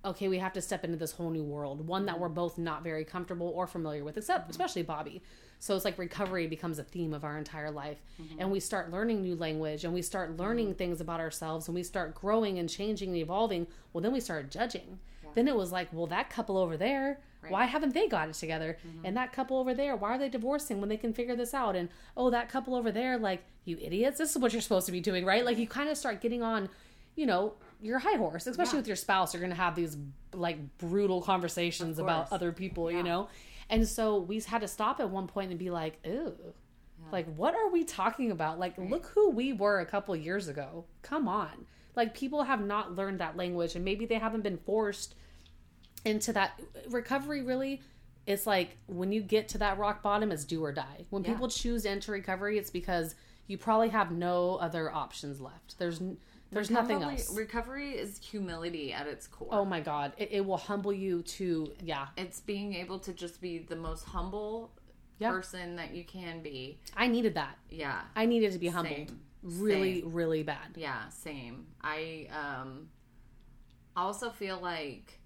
okay, we have to step into this whole new world, one that mm. we're both not very comfortable or familiar with, except especially Bobby. So it's like recovery becomes a theme of our entire life. Mm-hmm. And we start learning new language and we start learning mm-hmm. things about ourselves and we start growing and changing and evolving. Well, then we started judging. Then it was like, well, that couple over there, why haven't they got it together? Mm-hmm. And that couple over there, why are they divorcing when they can figure this out? And oh, that couple over there, like, you idiots, this is what you're supposed to be doing, right? Like, you kind of start getting on, you know, your high horse, especially Yeah. with your spouse. You're going to have these like brutal conversations about other people, Yeah. you know? And so we had to stop at one point and be like, ew. Like, what are we talking about? Like, look who we were a couple years ago. Come on. Like, people have not learned that language, and maybe they haven't been forced into that. Recovery really, it's like when you get to that rock bottom, it's do or die. When Yeah. people choose to enter recovery, it's because you probably have no other options left. There's there's nothing Recovery- else. Recovery is humility at its core. Oh my god, it, it will humble you to yeah. It's being able to just be the most humble Yeah. person that you can be. I needed that. Yeah. I needed to be humbled Same. really, really bad. Yeah, same. I um also feel like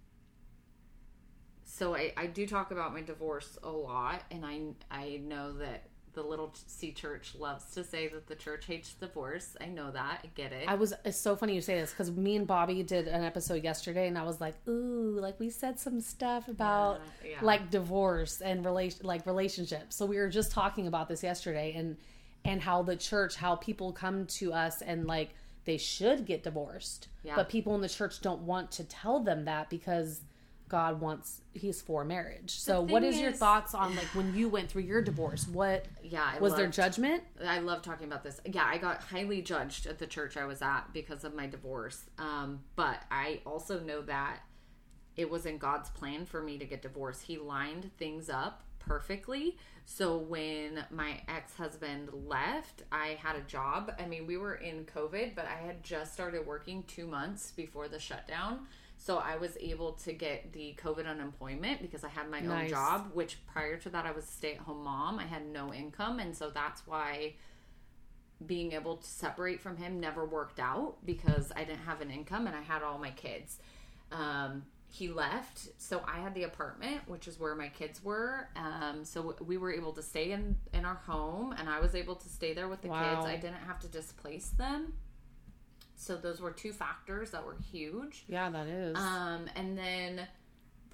so I, I do talk about my divorce a lot and I I know that the little C church loves to say that the church hates divorce. I know that. I get it. I was it's so funny you say this because me and Bobby did an episode yesterday, and I was like, "Ooh, like we said some stuff about Yeah, yeah. like divorce and relation like relationships." So we were just talking about this yesterday, and and how the church, how people come to us and like they should get divorced, Yeah. but people in the church don't want to tell them that because God wants he's for marriage. So what is, your thoughts on like when you went through your divorce? What Yeah, I was there judgment? I love talking about this. Yeah, I got highly judged at the church I was at because of my divorce. Um, but I also know that it was in God's plan for me to get divorced. He lined things up perfectly. So when my ex husband left, I had a job. I mean, we were in COVID, but I had just started working two months before the shutdown. So I was able to get the COVID unemployment because I had my own job, which prior to that, I was a stay at home mom. I had no income. And so that's why being able to separate from him never worked out because I didn't have an income and I had all my kids. Um, he left, so I had the apartment, which is where my kids were. Um, so we were able to stay in in our home, and I was able to stay there with the Wow. kids. I didn't have to displace them. So those were two factors that were huge. Yeah, that is. Um, and then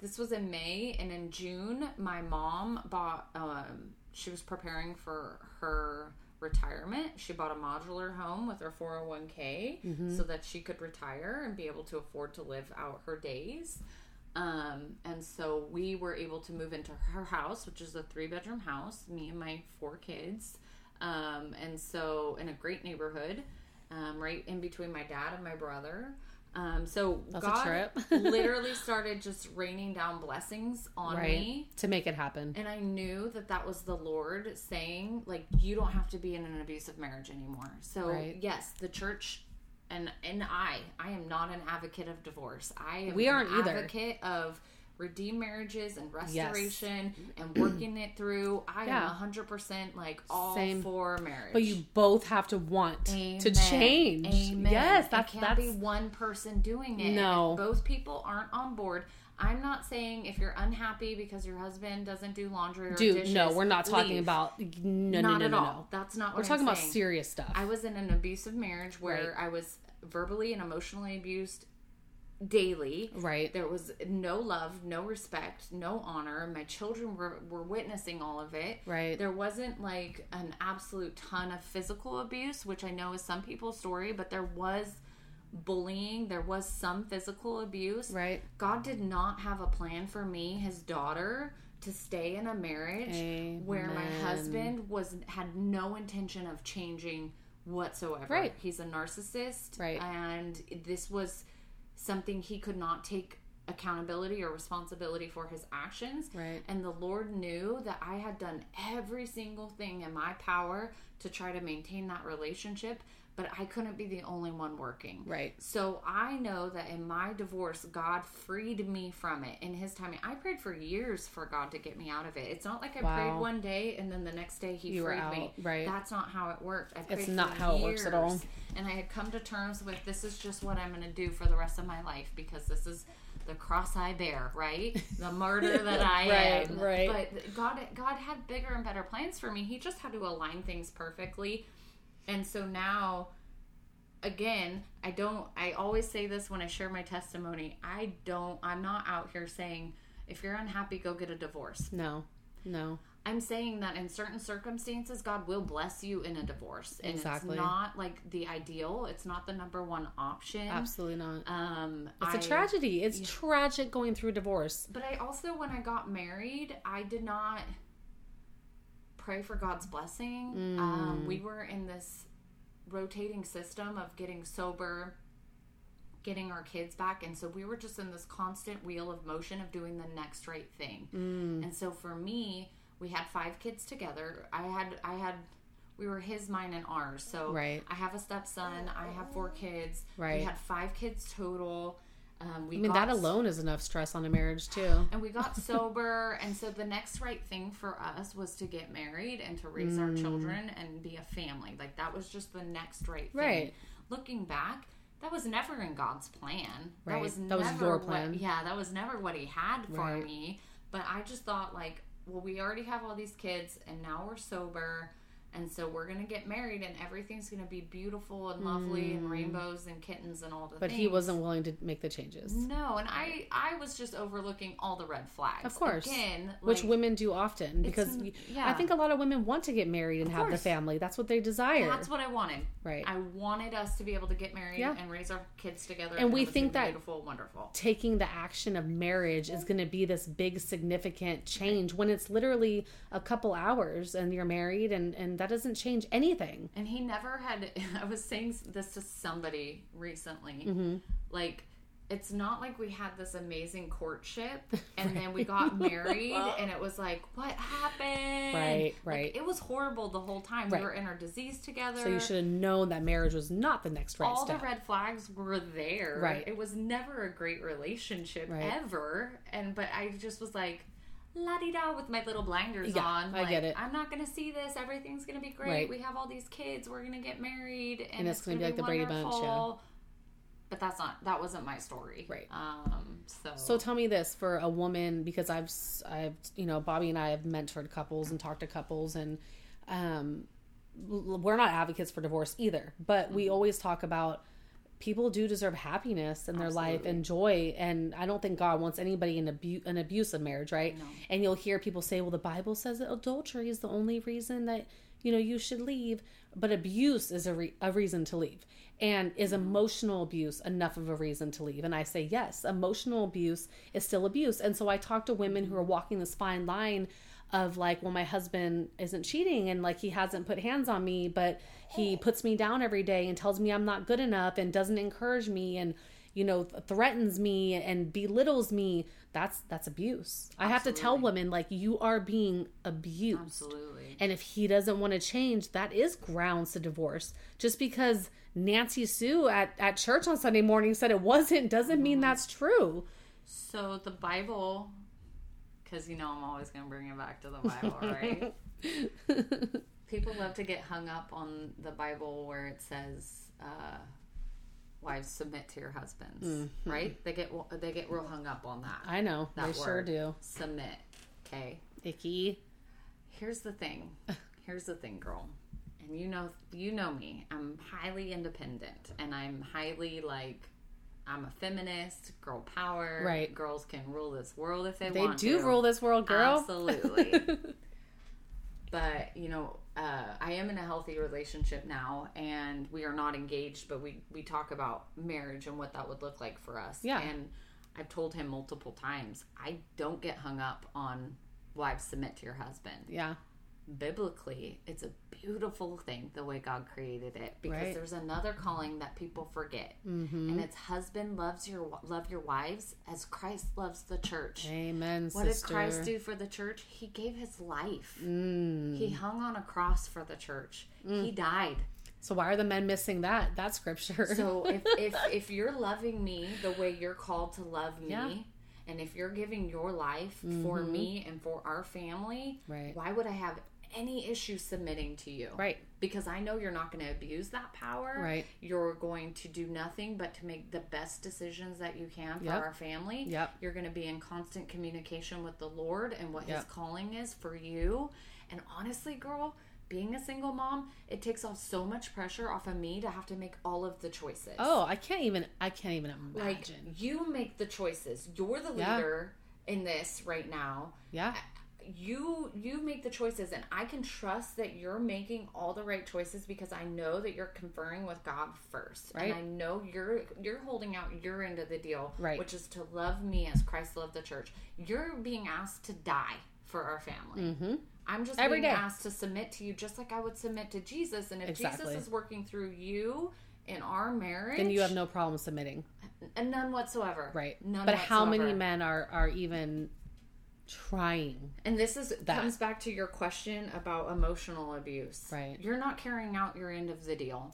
this was in May, and in June, my mom bought. Um, she was preparing for her retirement. She bought a modular home with her four hundred one k, so that she could retire and be able to afford to live out her days. Um, and so we were able to move into her house, which is a three bedroom house, me and my four kids. Um, and so in a great neighborhood, um, right in between my dad and my brother. Um, so That's God literally started just raining down blessings on right. me. To make it happen. And I knew that that was the Lord saying, like, you don't have to be in an abusive marriage anymore. So, Right. yes, the church and and I, I am not an advocate of divorce. I am We aren't either. advocate of redeemed marriages and restoration and working it through. I Yeah. am 100% like all Same. for marriage. But you both have to want to change. Amen. Yes, that can't that's be one person doing it. No. if both people aren't on board. I'm not saying if you're unhappy because your husband doesn't do laundry or dude. dishes. No, we're not talking leave. about no, no, not no, at no, all. no. That's not what We're I'm talking about saying. serious stuff. I was in an abusive marriage where I was verbally and emotionally abused daily. right. There was no love, no respect, no honor. My children were, were witnessing all of it. Right. There wasn't like an absolute ton of physical abuse, which I know is some people's story, but there was bullying, there was some physical abuse. Right. God did not have a plan for me, his daughter, to stay in a marriage where my husband was had no intention of changing whatsoever. Right. He's a narcissist. Right. And this was something he could not take accountability or responsibility for his actions. Right. And the Lord knew that I had done every single thing in my power to try to maintain that relationship, but I couldn't be the only one working. Right. So I know that in my divorce, God freed me from it in His timing. I prayed for years for God to get me out of it. It's not like I Wow. prayed one day and then the next day He You freed me. right. That's not how it worked. I prayed It's not how it works at all. And I had come to terms with this is just what I'm going to do for the rest of my life because this is the cross I bear, right? The martyr that I Right, am. right. But God, God had bigger and better plans for me. He just had to align things perfectly. And so now again, I don't I always say this when I share my testimony. I don't I'm not out here saying if you're unhappy go get a divorce. No. No. I'm saying that in certain circumstances God will bless you in a divorce. And Exactly. it's not like the ideal. It's not the number one option. Absolutely not. Um It's a I- tragedy. It's tragic going through divorce. But I also, when I got married, I did not pray for God's blessing. Mm. Um, we were in this rotating system of getting sober, getting our kids back, and so we were just in this constant wheel of motion of doing the next right thing. Mm. And so for me, we had five kids together. I had, I had. We were his, mine, and ours. So Right. I have a stepson. I have four kids. Right. We had five kids total. Um, we I mean, got that alone is enough stress on a marriage too. and we got sober and so the next right thing for us was to get married and to raise our Mm. children and be a family like that was just the next right thing Right. looking back that was never in god's plan Right. that was That was never your what- plan. yeah that was never what he had for Right. me but i just thought like well we already have all these kids and now we're sober And so we're gonna get married, and everything's gonna be beautiful and lovely, and rainbows and kittens and all the Mm. But things. he wasn't willing to make the changes. No, and I I was just overlooking all the red flags. Of course. again, Which women do often because yeah. I think a lot of women want to get married and have the family. That's what they desire. That's what I wanted. Right. I wanted us to be able to get married Yeah. and raise our kids together. And we think that- beautiful, wonderful. Taking the action of marriage is going to be this big significant change when it's literally a couple hours and you're married and and that doesn't change anything. And he never had. I was saying this to somebody recently. Mm-hmm. Like, it's not like we had this amazing courtship and then we got married and it was like, what happened? Right, Like, right. it was horrible the whole time. Right. We were in our disease together. So you should have known that marriage was not the next right all step. the red flags were there. Right. It was never a great relationship Right. ever. And but I just was like la di da with my little blinders Yeah, on. I get it. I'm not gonna see this. Everything's gonna be great. Right. We have all these kids. We're gonna get married, and, And it's gonna be like the Brady Bunch, wonderful. But that's not. That wasn't my story. Right. Um. So. So tell me this for a woman because I've I've you know Bobby and I have mentored couples and talked to couples and um we're not advocates for divorce either, but we Mm-hmm. always talk about people do deserve happiness in their life and joy and I don't think God wants anybody in abu- an abusive marriage, right? No. And you'll hear people say, "Well, the Bible says that adultery is the only reason that you know you should leave," but abuse is a, re- a reason to leave. And is emotional abuse enough of a reason to leave? And I say yes, emotional abuse is still abuse. And so I talk to women who are walking this fine line of like, well, my husband isn't cheating and like he hasn't put hands on me, but he puts me down every day and tells me I'm not good enough and doesn't encourage me and you know th- threatens me and belittles me that's that's abuse. I have to tell women like you are being abused. Absolutely. and if he doesn't want to change that is grounds to divorce. Just because nancy sue at, at church on sunday morning said it wasn't doesn't mean mm-hmm. that's true. So the Bible, because you know I'm always going to bring it back to the Bible, right? People love to get hung up on the Bible where it says, uh, "Wives submit to your husbands," right? They get they get real hung up on that. i know that they sure do Submit. Okay. icky Here's the thing. Here's the thing, girl. And you know you know me. I'm highly independent and I'm highly like I'm a feminist, girl power. Right. Girls can rule this world if they, they want to. They do rule this world girl Absolutely. but, you know, uh, I am in a healthy relationship now and we are not engaged, but we we talk about marriage and what that would look like for us. Yeah. And I've told him multiple times, I don't get hung up on wives submit to your husband yeah biblically it's a beautiful thing the way god created it because Right. there's another calling that people forget. Mm-hmm. and it's husband loves your love your wives as christ loves the church. Amen what sister. Did christ do for the church? He gave his life. Mm. he hung on a cross for the church. He died. So why are the men missing that? That scripture. So if, if if you're loving me the way you're called to love me Yeah. and if you're giving your life for me and for our family Right. why would i have any issue submitting to you right because I know you're not going to abuse that power. Right. You're going to do nothing but to make the best decisions that you can for Yep. our family. Yep. You're going to be in constant communication with the Lord and what His calling is for you. And honestly, girl, being a single mom, it takes off so much pressure off of me to have to make all of the choices. oh i can't even i can't even like imagine you make the choices. You're the Yeah. leader in this right now yeah you you make the choices and i can trust that you're making all the right choices because i know that you're conferring with god first Right. and i know you're you're holding out your end of the deal Right. which is to love me as christ loved the church you're being asked to die for our family mm-hmm. i'm just Every being day. asked to submit to you just like i would submit to jesus and if Exactly. jesus is working through you in our marriage then you have no problem submitting and none whatsoever right none but how many men are are even trying And this is that. comes back to your question about emotional abuse. Right. You're not carrying out your end of the deal.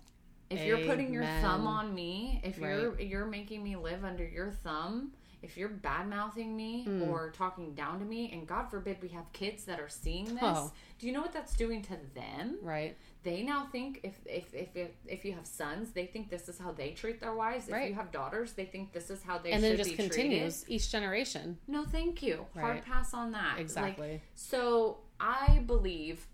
If you're putting your thumb on me, if you're you're making me live under your thumb, if you're bad mouthing me Hmm. or talking down to me, and God forbid we have kids that are seeing this, Oh. do you know what that's doing to them? right They now think if if if if, you have sons, they think this is how they treat their wives. If Right. you have daughters, they think this is how they and should then just be continues treated. each generation No, thank you. Hard Right. pass on that. Like, exactly so I believe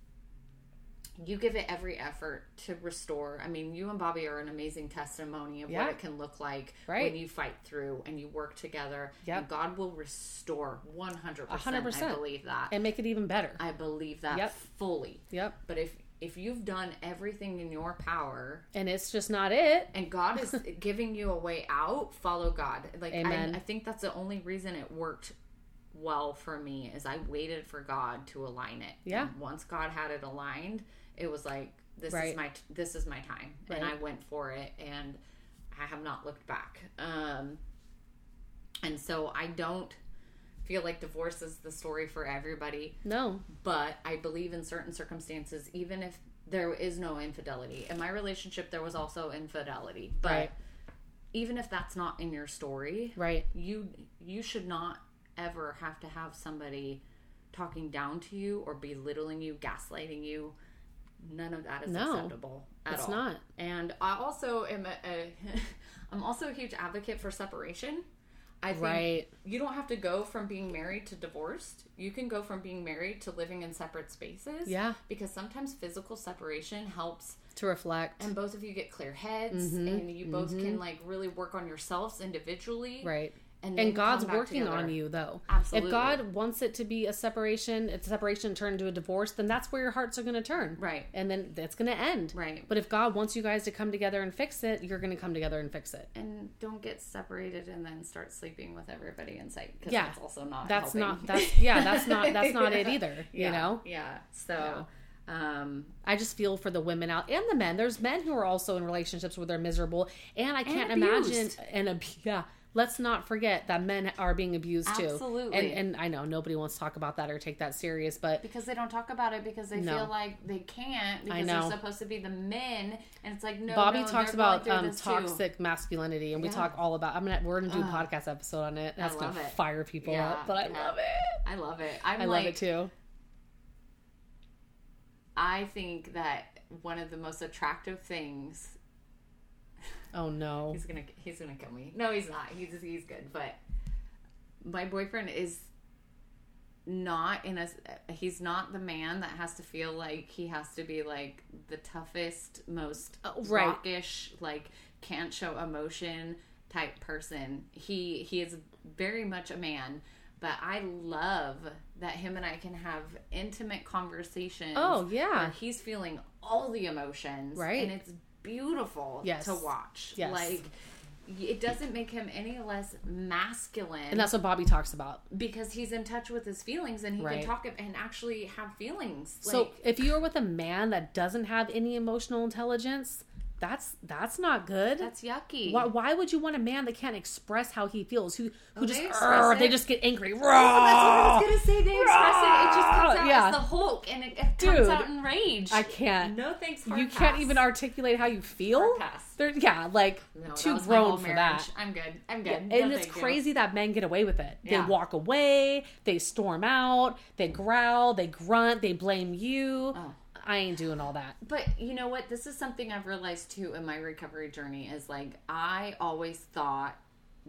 you give it every effort to restore. I mean, you and Bobby are an amazing testimony of Yeah. what it can look like Right. when you fight through and you work together. Yep. And God will restore 100%. 100%. I believe that. and make it even better. I believe that Yep. fully. Yep. But if if you've done everything in your power And it's just not it. and God is giving you a way out, follow God. Like. I, I think that's the only reason it worked well for me is I waited for God to align it. Yeah. And once God had it aligned, it was like this Right. is my this is my time, and I went for it, and I have not looked back. Um, and so I don't feel like divorce is the story for everybody No. but I believe in certain circumstances, even if there is no infidelity. In my relationship, there was also infidelity, but Right. even if that's not in your story, Right. you you should not ever have to have somebody talking down to you or belittling you, gaslighting you. None of that is No, acceptable at it's all. not. And I also am a, a I'm also a huge advocate for separation. I think Right. you don't have to go from being married to divorced. You can go from being married to living in separate spaces. Yeah. Because sometimes physical separation helps To reflect. and both of you get clear heads and you both can like really work on yourselves individually. Mm-hmm. right. And, And God's working on you though. Absolutely. If God wants it to be a separation, it's a separation turned to a divorce, then that's where your hearts are going to turn. Right. And then that's going to end. Right. But if God wants you guys to come together and fix it, you're going to come together and fix it. And don't get separated and then start sleeping with everybody in sight. Because Yeah. that's also not That's helping. not that's yeah, that's not that's not it either, you Yeah. know? Yeah. So um I just feel for the women out and the men. There's men who are also in relationships where they're miserable, and I can't imagine. abused. And ab- yeah, let's not forget that men are being abused too. Absolutely. And and I know nobody wants to talk about that or take that serious, but because they don't talk about it because they No. feel like they can't because they're supposed to be the men and it's like no Bobby no, talks about um, this too. toxic masculinity, and we Yeah. talk all about. I'm gonna we're gonna do a podcast episode on it. That's love gonna it. fire people Yeah, up, but I yeah. love it. I love it. I'm I like, love it too. I think that one of the most attractive things Oh no, he's gonna he's gonna kill me. No, he's not. He's he's good, but my boyfriend is not in a he's not the man that has to feel like he has to be like the toughest most Oh, right. rockish like can't show emotion type person he he is very much a man but i love that him and i can have intimate conversations Oh, yeah. he's feeling all the emotions Right. and it's beautiful Yes. to watch Yes. like it doesn't make him any less masculine and that's what Bobby talks about. because he's in touch with his feelings and he Right. can talk and actually have feelings. Like, So if you're with a man that doesn't have any emotional intelligence, that's that's not good. that's yucky. why, why would you want a man that can't express how he feels? Who who Oh, just they they just get angry. Oh, that's what I was gonna say. They express it. It just comes out Yeah. as the Hulk, and it, it Dude, comes out in rage. I can't. No thanks. You can't even articulate how you feel. Pass. Yeah, like No, too was my whole grown for marriage. that. I'm good. I'm good. And No, it's thank you. crazy that men get away with it. They Yeah. walk away, they storm out, they growl, they grunt, they blame you. Oh. I ain't doing all that. But you know what? This is something I've realized too in my recovery journey. Is like I always thought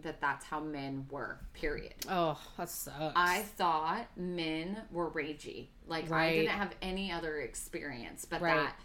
that that's how men were. Period. Oh, that sucks. I thought men were ragey. Like I didn't have any other experience, but Right. that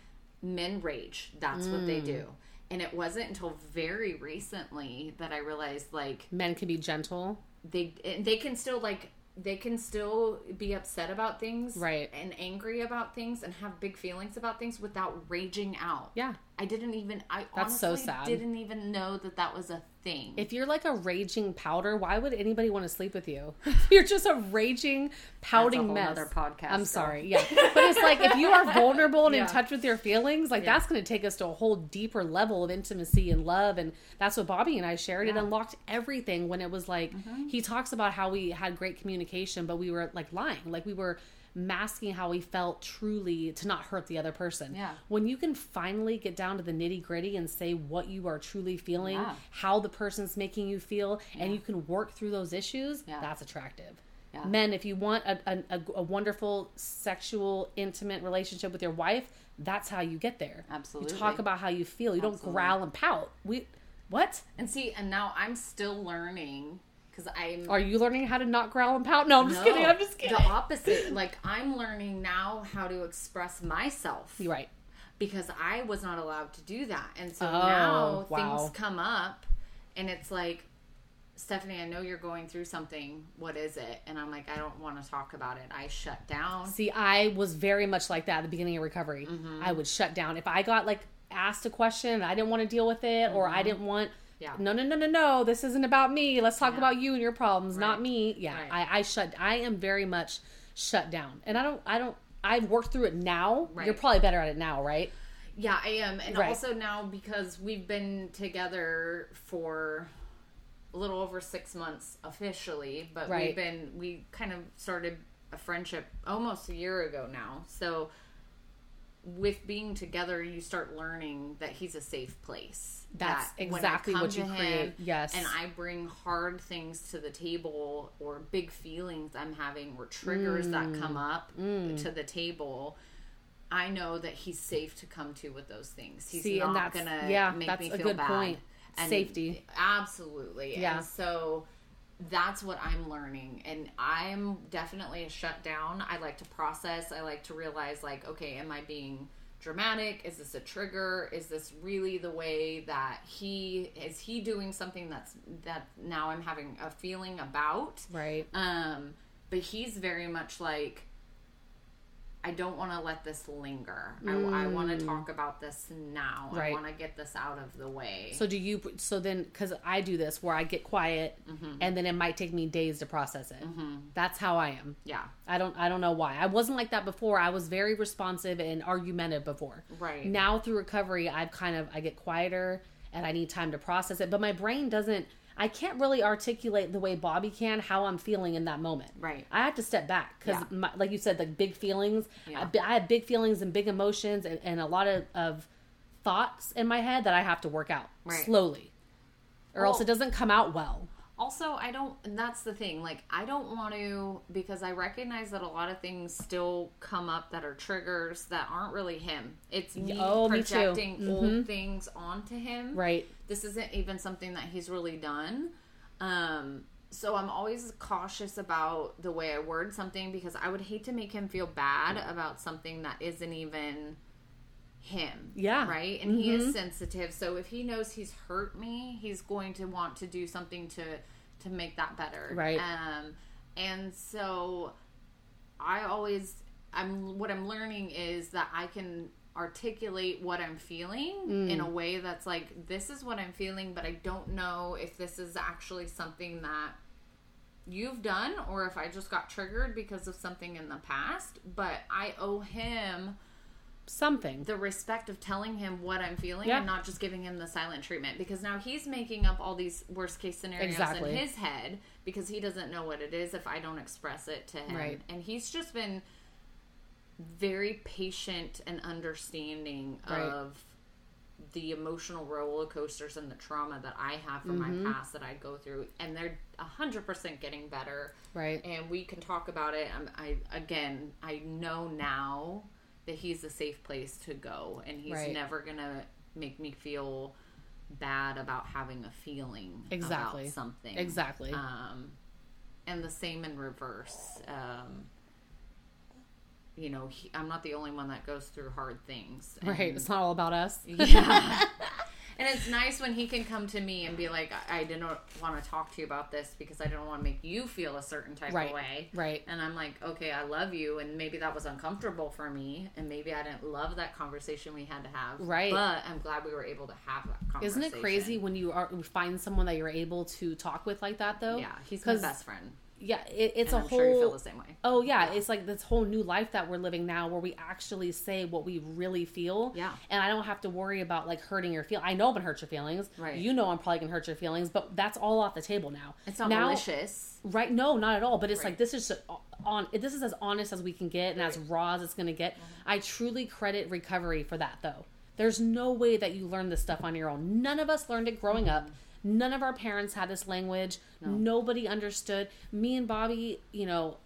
men rage. That's what they Mm. do. And it wasn't until very recently that I realized like Men can be gentle. they they can still like they can still be upset about things Right. and angry about things and have big feelings about things without raging out. Yeah. I didn't even I That's so honestly sad. didn't even know that that was a thing. If you're like a raging powder, why would anybody want to sleep with you? you're just a raging, pouting whole mess. nother podcast, I'm girl. sorry. Yeah. But it's like if you are vulnerable and Yeah. in touch with your feelings, like that's going to take us to a whole deeper level of intimacy and love. And that's what Bobby and I shared. It unlocked everything when it was like, Mm-hmm. he talks about how we had great communication, but we were like lying. Like we were masking how we felt truly to not hurt the other person. Yeah. When you can finally get down to the nitty gritty and say what you are truly feeling, Yeah. how the person's making you feel, and you can work through those issues, Yeah. that's attractive. Yeah. Men, if you want a, a, a, a wonderful sexual, intimate relationship with your wife, that's how you get there. Absolutely. You talk about how you feel. You Absolutely. don't growl and pout. We what? And see, and now I'm still learning because I'm. Are you learning how to not growl and pout? No, I'm just kidding. I'm just kidding. The opposite. Like I'm learning now how to express myself You're right. because I was not allowed to do that, and so Oh, now wow. things come up, and it's like. Stefani, I know you're going through something. What is it? And I'm like, I don't want to talk about it. I shut down. See, I was very much like that at the beginning of recovery. Mm-hmm. I would shut down if I got like asked a question and I didn't want to deal with it, or I didn't want. Yeah. No, no, no, no, no. This isn't about me. Let's talk Yeah. about you and your problems, not me. Yeah, Right. I, I shut. I am very much shut down, and I don't. I don't. I've worked through it now. Right. You're probably better at it now, right? Yeah, I am. And Right. also now because we've been together for a little over six months officially, but Right. we've been, we kind of started a friendship almost a year ago now. So with being together, you start learning that he's a safe place. That's That exactly what you to create. Yes. And I bring hard things to the table or big feelings I'm having or triggers that Mm. come up to the table. I know that he's safe to come to with those things. He's See, not gonna yeah, make that's me a feel good bad. point. Safety. Absolutely. Yeah. And so that's what I'm learning. And I'm definitely a shutdown. I like to process. I like to realize like, okay, am I being dramatic? Is this a trigger? Is this really the way that he is he doing something that's that now I'm having a feeling about? right. Um, but he's very much like, I don't want to let this linger. I, I want to talk about this now. I Mm. Want to get this out of the way. So do you? So then, because I do this where I get quiet, Mm-hmm. and then it might take me days to process it. That's how I am. yeah, I don't. I don't know why. I wasn't like that before. I was very responsive and argumentative before. Right. Now through recovery, I've kind of I get quieter and I need time to process it. But my brain doesn't. I can't really articulate the way Bobby can how I'm feeling in that moment. Right. I have to step back because, Yeah. like you said, the big feelings. Yeah. I, I have big feelings and big emotions and, and a lot of, of thoughts in my head that I have to work out Right. slowly, or else it doesn't come out well. Also i don't and that's the thing like i don't want to because i recognize that a lot of things still come up that are triggers that aren't really him. It's me Oh, me too. projecting old things onto him. Right. this isn't even something that he's really done. Um so i'm always cautious about the way i word something because i would hate to make him feel bad about something that isn't even him. Yeah. right? And he is sensitive. So if he knows he's hurt me he's going to want to do something to to make that better Right. um and so i always i'm what i'm learning is that i can articulate what i'm feeling in a way that's like this is what i'm feeling but i don't know if this is actually something that you've done or if i just got triggered because of something in the past but i owe him Something. the respect of telling him what I'm feeling Yeah. and not just giving him the silent treatment because now he's making up all these worst case scenarios Exactly. in his head because he doesn't know what it is if I don't express it to him. Right. And he's just been very patient and understanding Right. of the emotional roller coasters and the trauma that I have from Mm-hmm. my past that I go through and they're 100% getting better Right. and we can talk about it. I'm, I again, I know now that he's a safe place to go, and he's Right. never gonna make me feel bad about having a feeling Exactly. about something. Exactly. Um, and the same in reverse. Um, you know, he, I'm not the only one that goes through hard things. right. It's not all about us. yeah. and it's nice when he can come to me and be like, I, I didn't want to talk to you about this because I didn't want to make you feel a certain type Right. of way. Right. And I'm like, okay, I love you. And maybe that was uncomfortable for me. And maybe I didn't love that conversation we had to have. Right. But I'm glad we were able to have that conversation. Isn't it crazy when you are find someone that you're able to talk with like that though? Yeah, he's my best friend. Yeah, it, it's And a I'm whole. sure you feel the same way. Oh yeah, it's like this whole new life that we're living now, where we actually say what we really feel. Yeah. and I don't have to worry about like hurting your feel. I know I'm gonna hurt your feelings. Right. You know I'm probably gonna hurt your feelings, but that's all off the table now. It's not now, malicious. Right? No, not at all. But it's Right. like this is on. This is as honest as we can get and as raw as it's gonna get. Mm-hmm. I truly credit recovery for that, though. There's no way that you learn this stuff on your own. None of us learned it growing mm-hmm. up. None of our parents had this language. Nobody understood. Me and Bobby, you know,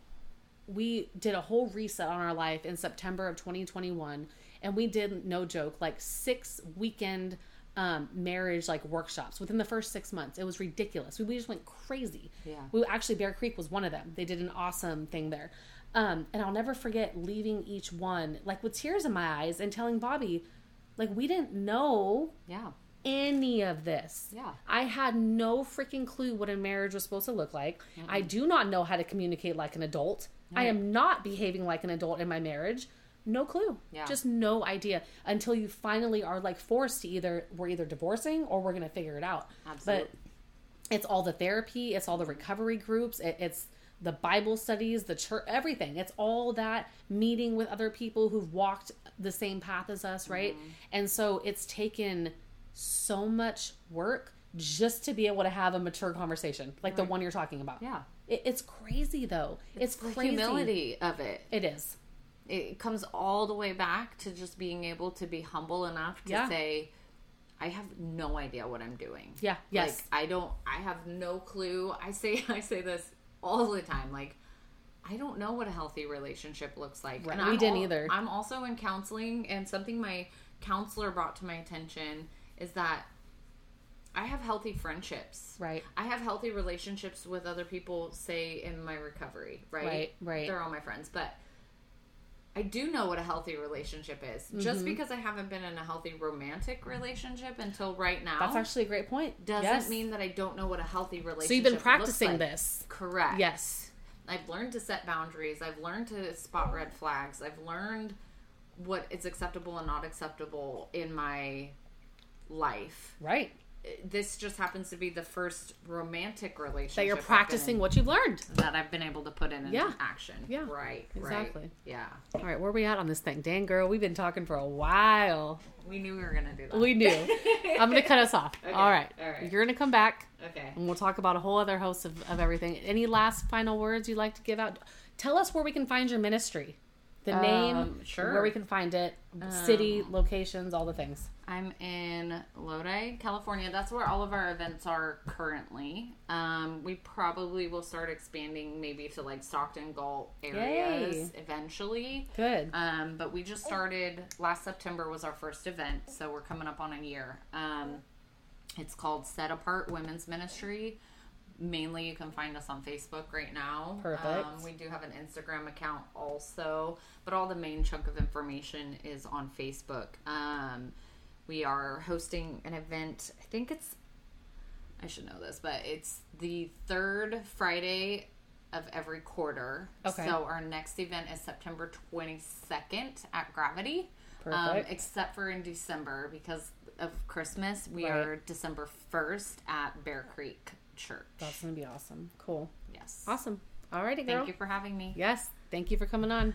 we did a whole reset on our life in September of 2021 and we did no joke like six weekend um, marriage like workshops within the first six months. It was ridiculous. We, we just went crazy. Yeah. We actually Bear Creek was one of them. They did an awesome thing there. Um, and I'll never forget leaving each one like with tears in my eyes and telling Bobby, like we didn't know Yeah. Any of this. Yeah. I had no freaking clue what a marriage was supposed to look like. I do not know how to communicate like an adult. I am not behaving like an adult in my marriage. No clue. Yeah. Just no idea until you finally are like forced to either we're either divorcing or we're going to figure it out. Absolutely. But it's all the therapy, it's all the recovery groups, it, it's the Bible studies, the church, everything. It's all that meeting with other people who've walked the same path as us, right? Mm-hmm. And so it's taken so much work just to be able to have a mature conversation like the one you're talking about. Yeah. It, it's crazy though. It's, the crazy. humility of it. It is. It comes all the way back to just being able to be humble enough to Yeah. say, I have no idea what I'm doing. Yeah. Yes. Like I don't I have no clue. I say I say this all the time. Like I don't know what a healthy relationship looks like. Right. And We I'm didn't al- either. I'm also in counseling and something my counselor brought to my attention is that I have healthy friendships. Right. I have healthy relationships with other people, say in my recovery, right? Right, right. They're all my friends. But I do know what a healthy relationship is. Just Mm-hmm. because I haven't been in a healthy romantic relationship until right now That's actually a great point. doesn't Yes. mean that I don't know what a healthy relationship is. so you've been practicing like. this. Correct. Yes. I've learned to set boundaries. I've learned to spot red flags. I've learned what is acceptable and not acceptable in my life. Right. This just happens to be the first romantic relationship That you're practicing in what you've learned. that I've been able to put in Yeah. action. Yeah. Right. Exactly. Right. Yeah. All right, where are we at on this thing? Dang, girl, we've been talking for a while. We knew we were gonna do that. We knew. I'm going to cut us off. Okay, All right. all right. You're going to come back okay. and we'll talk about a whole other host of, of everything. Any last final words you'd like to give out? Tell us where we can find your ministry. The name, Um, sure. where we can find it, city, locations, all the things. I'm in Lodi, California. That's where all of our events are currently. Um, we probably will start expanding maybe to like Stockton, Galt areas eventually. Good. Um, but we just started last September was our first event, so we're coming up on a year. Um, it's called Set Apart Women's Ministry. Mainly, you can find us on Facebook right now. Perfect. Um, we do have an Instagram account also, but all the main chunk of information is on Facebook. We are hosting an event. I think it's I should know this, but it's the third Friday of every quarter. Okay. So our next event is September 22nd at Gravity. Um, Perfect. except for in December because of Christmas, we Right. are December 1st at Bear Creek Church. That's going to be awesome. Cool. yes. Awesome. All righty, girl. Thank you for having me. Yes. Thank you for coming on.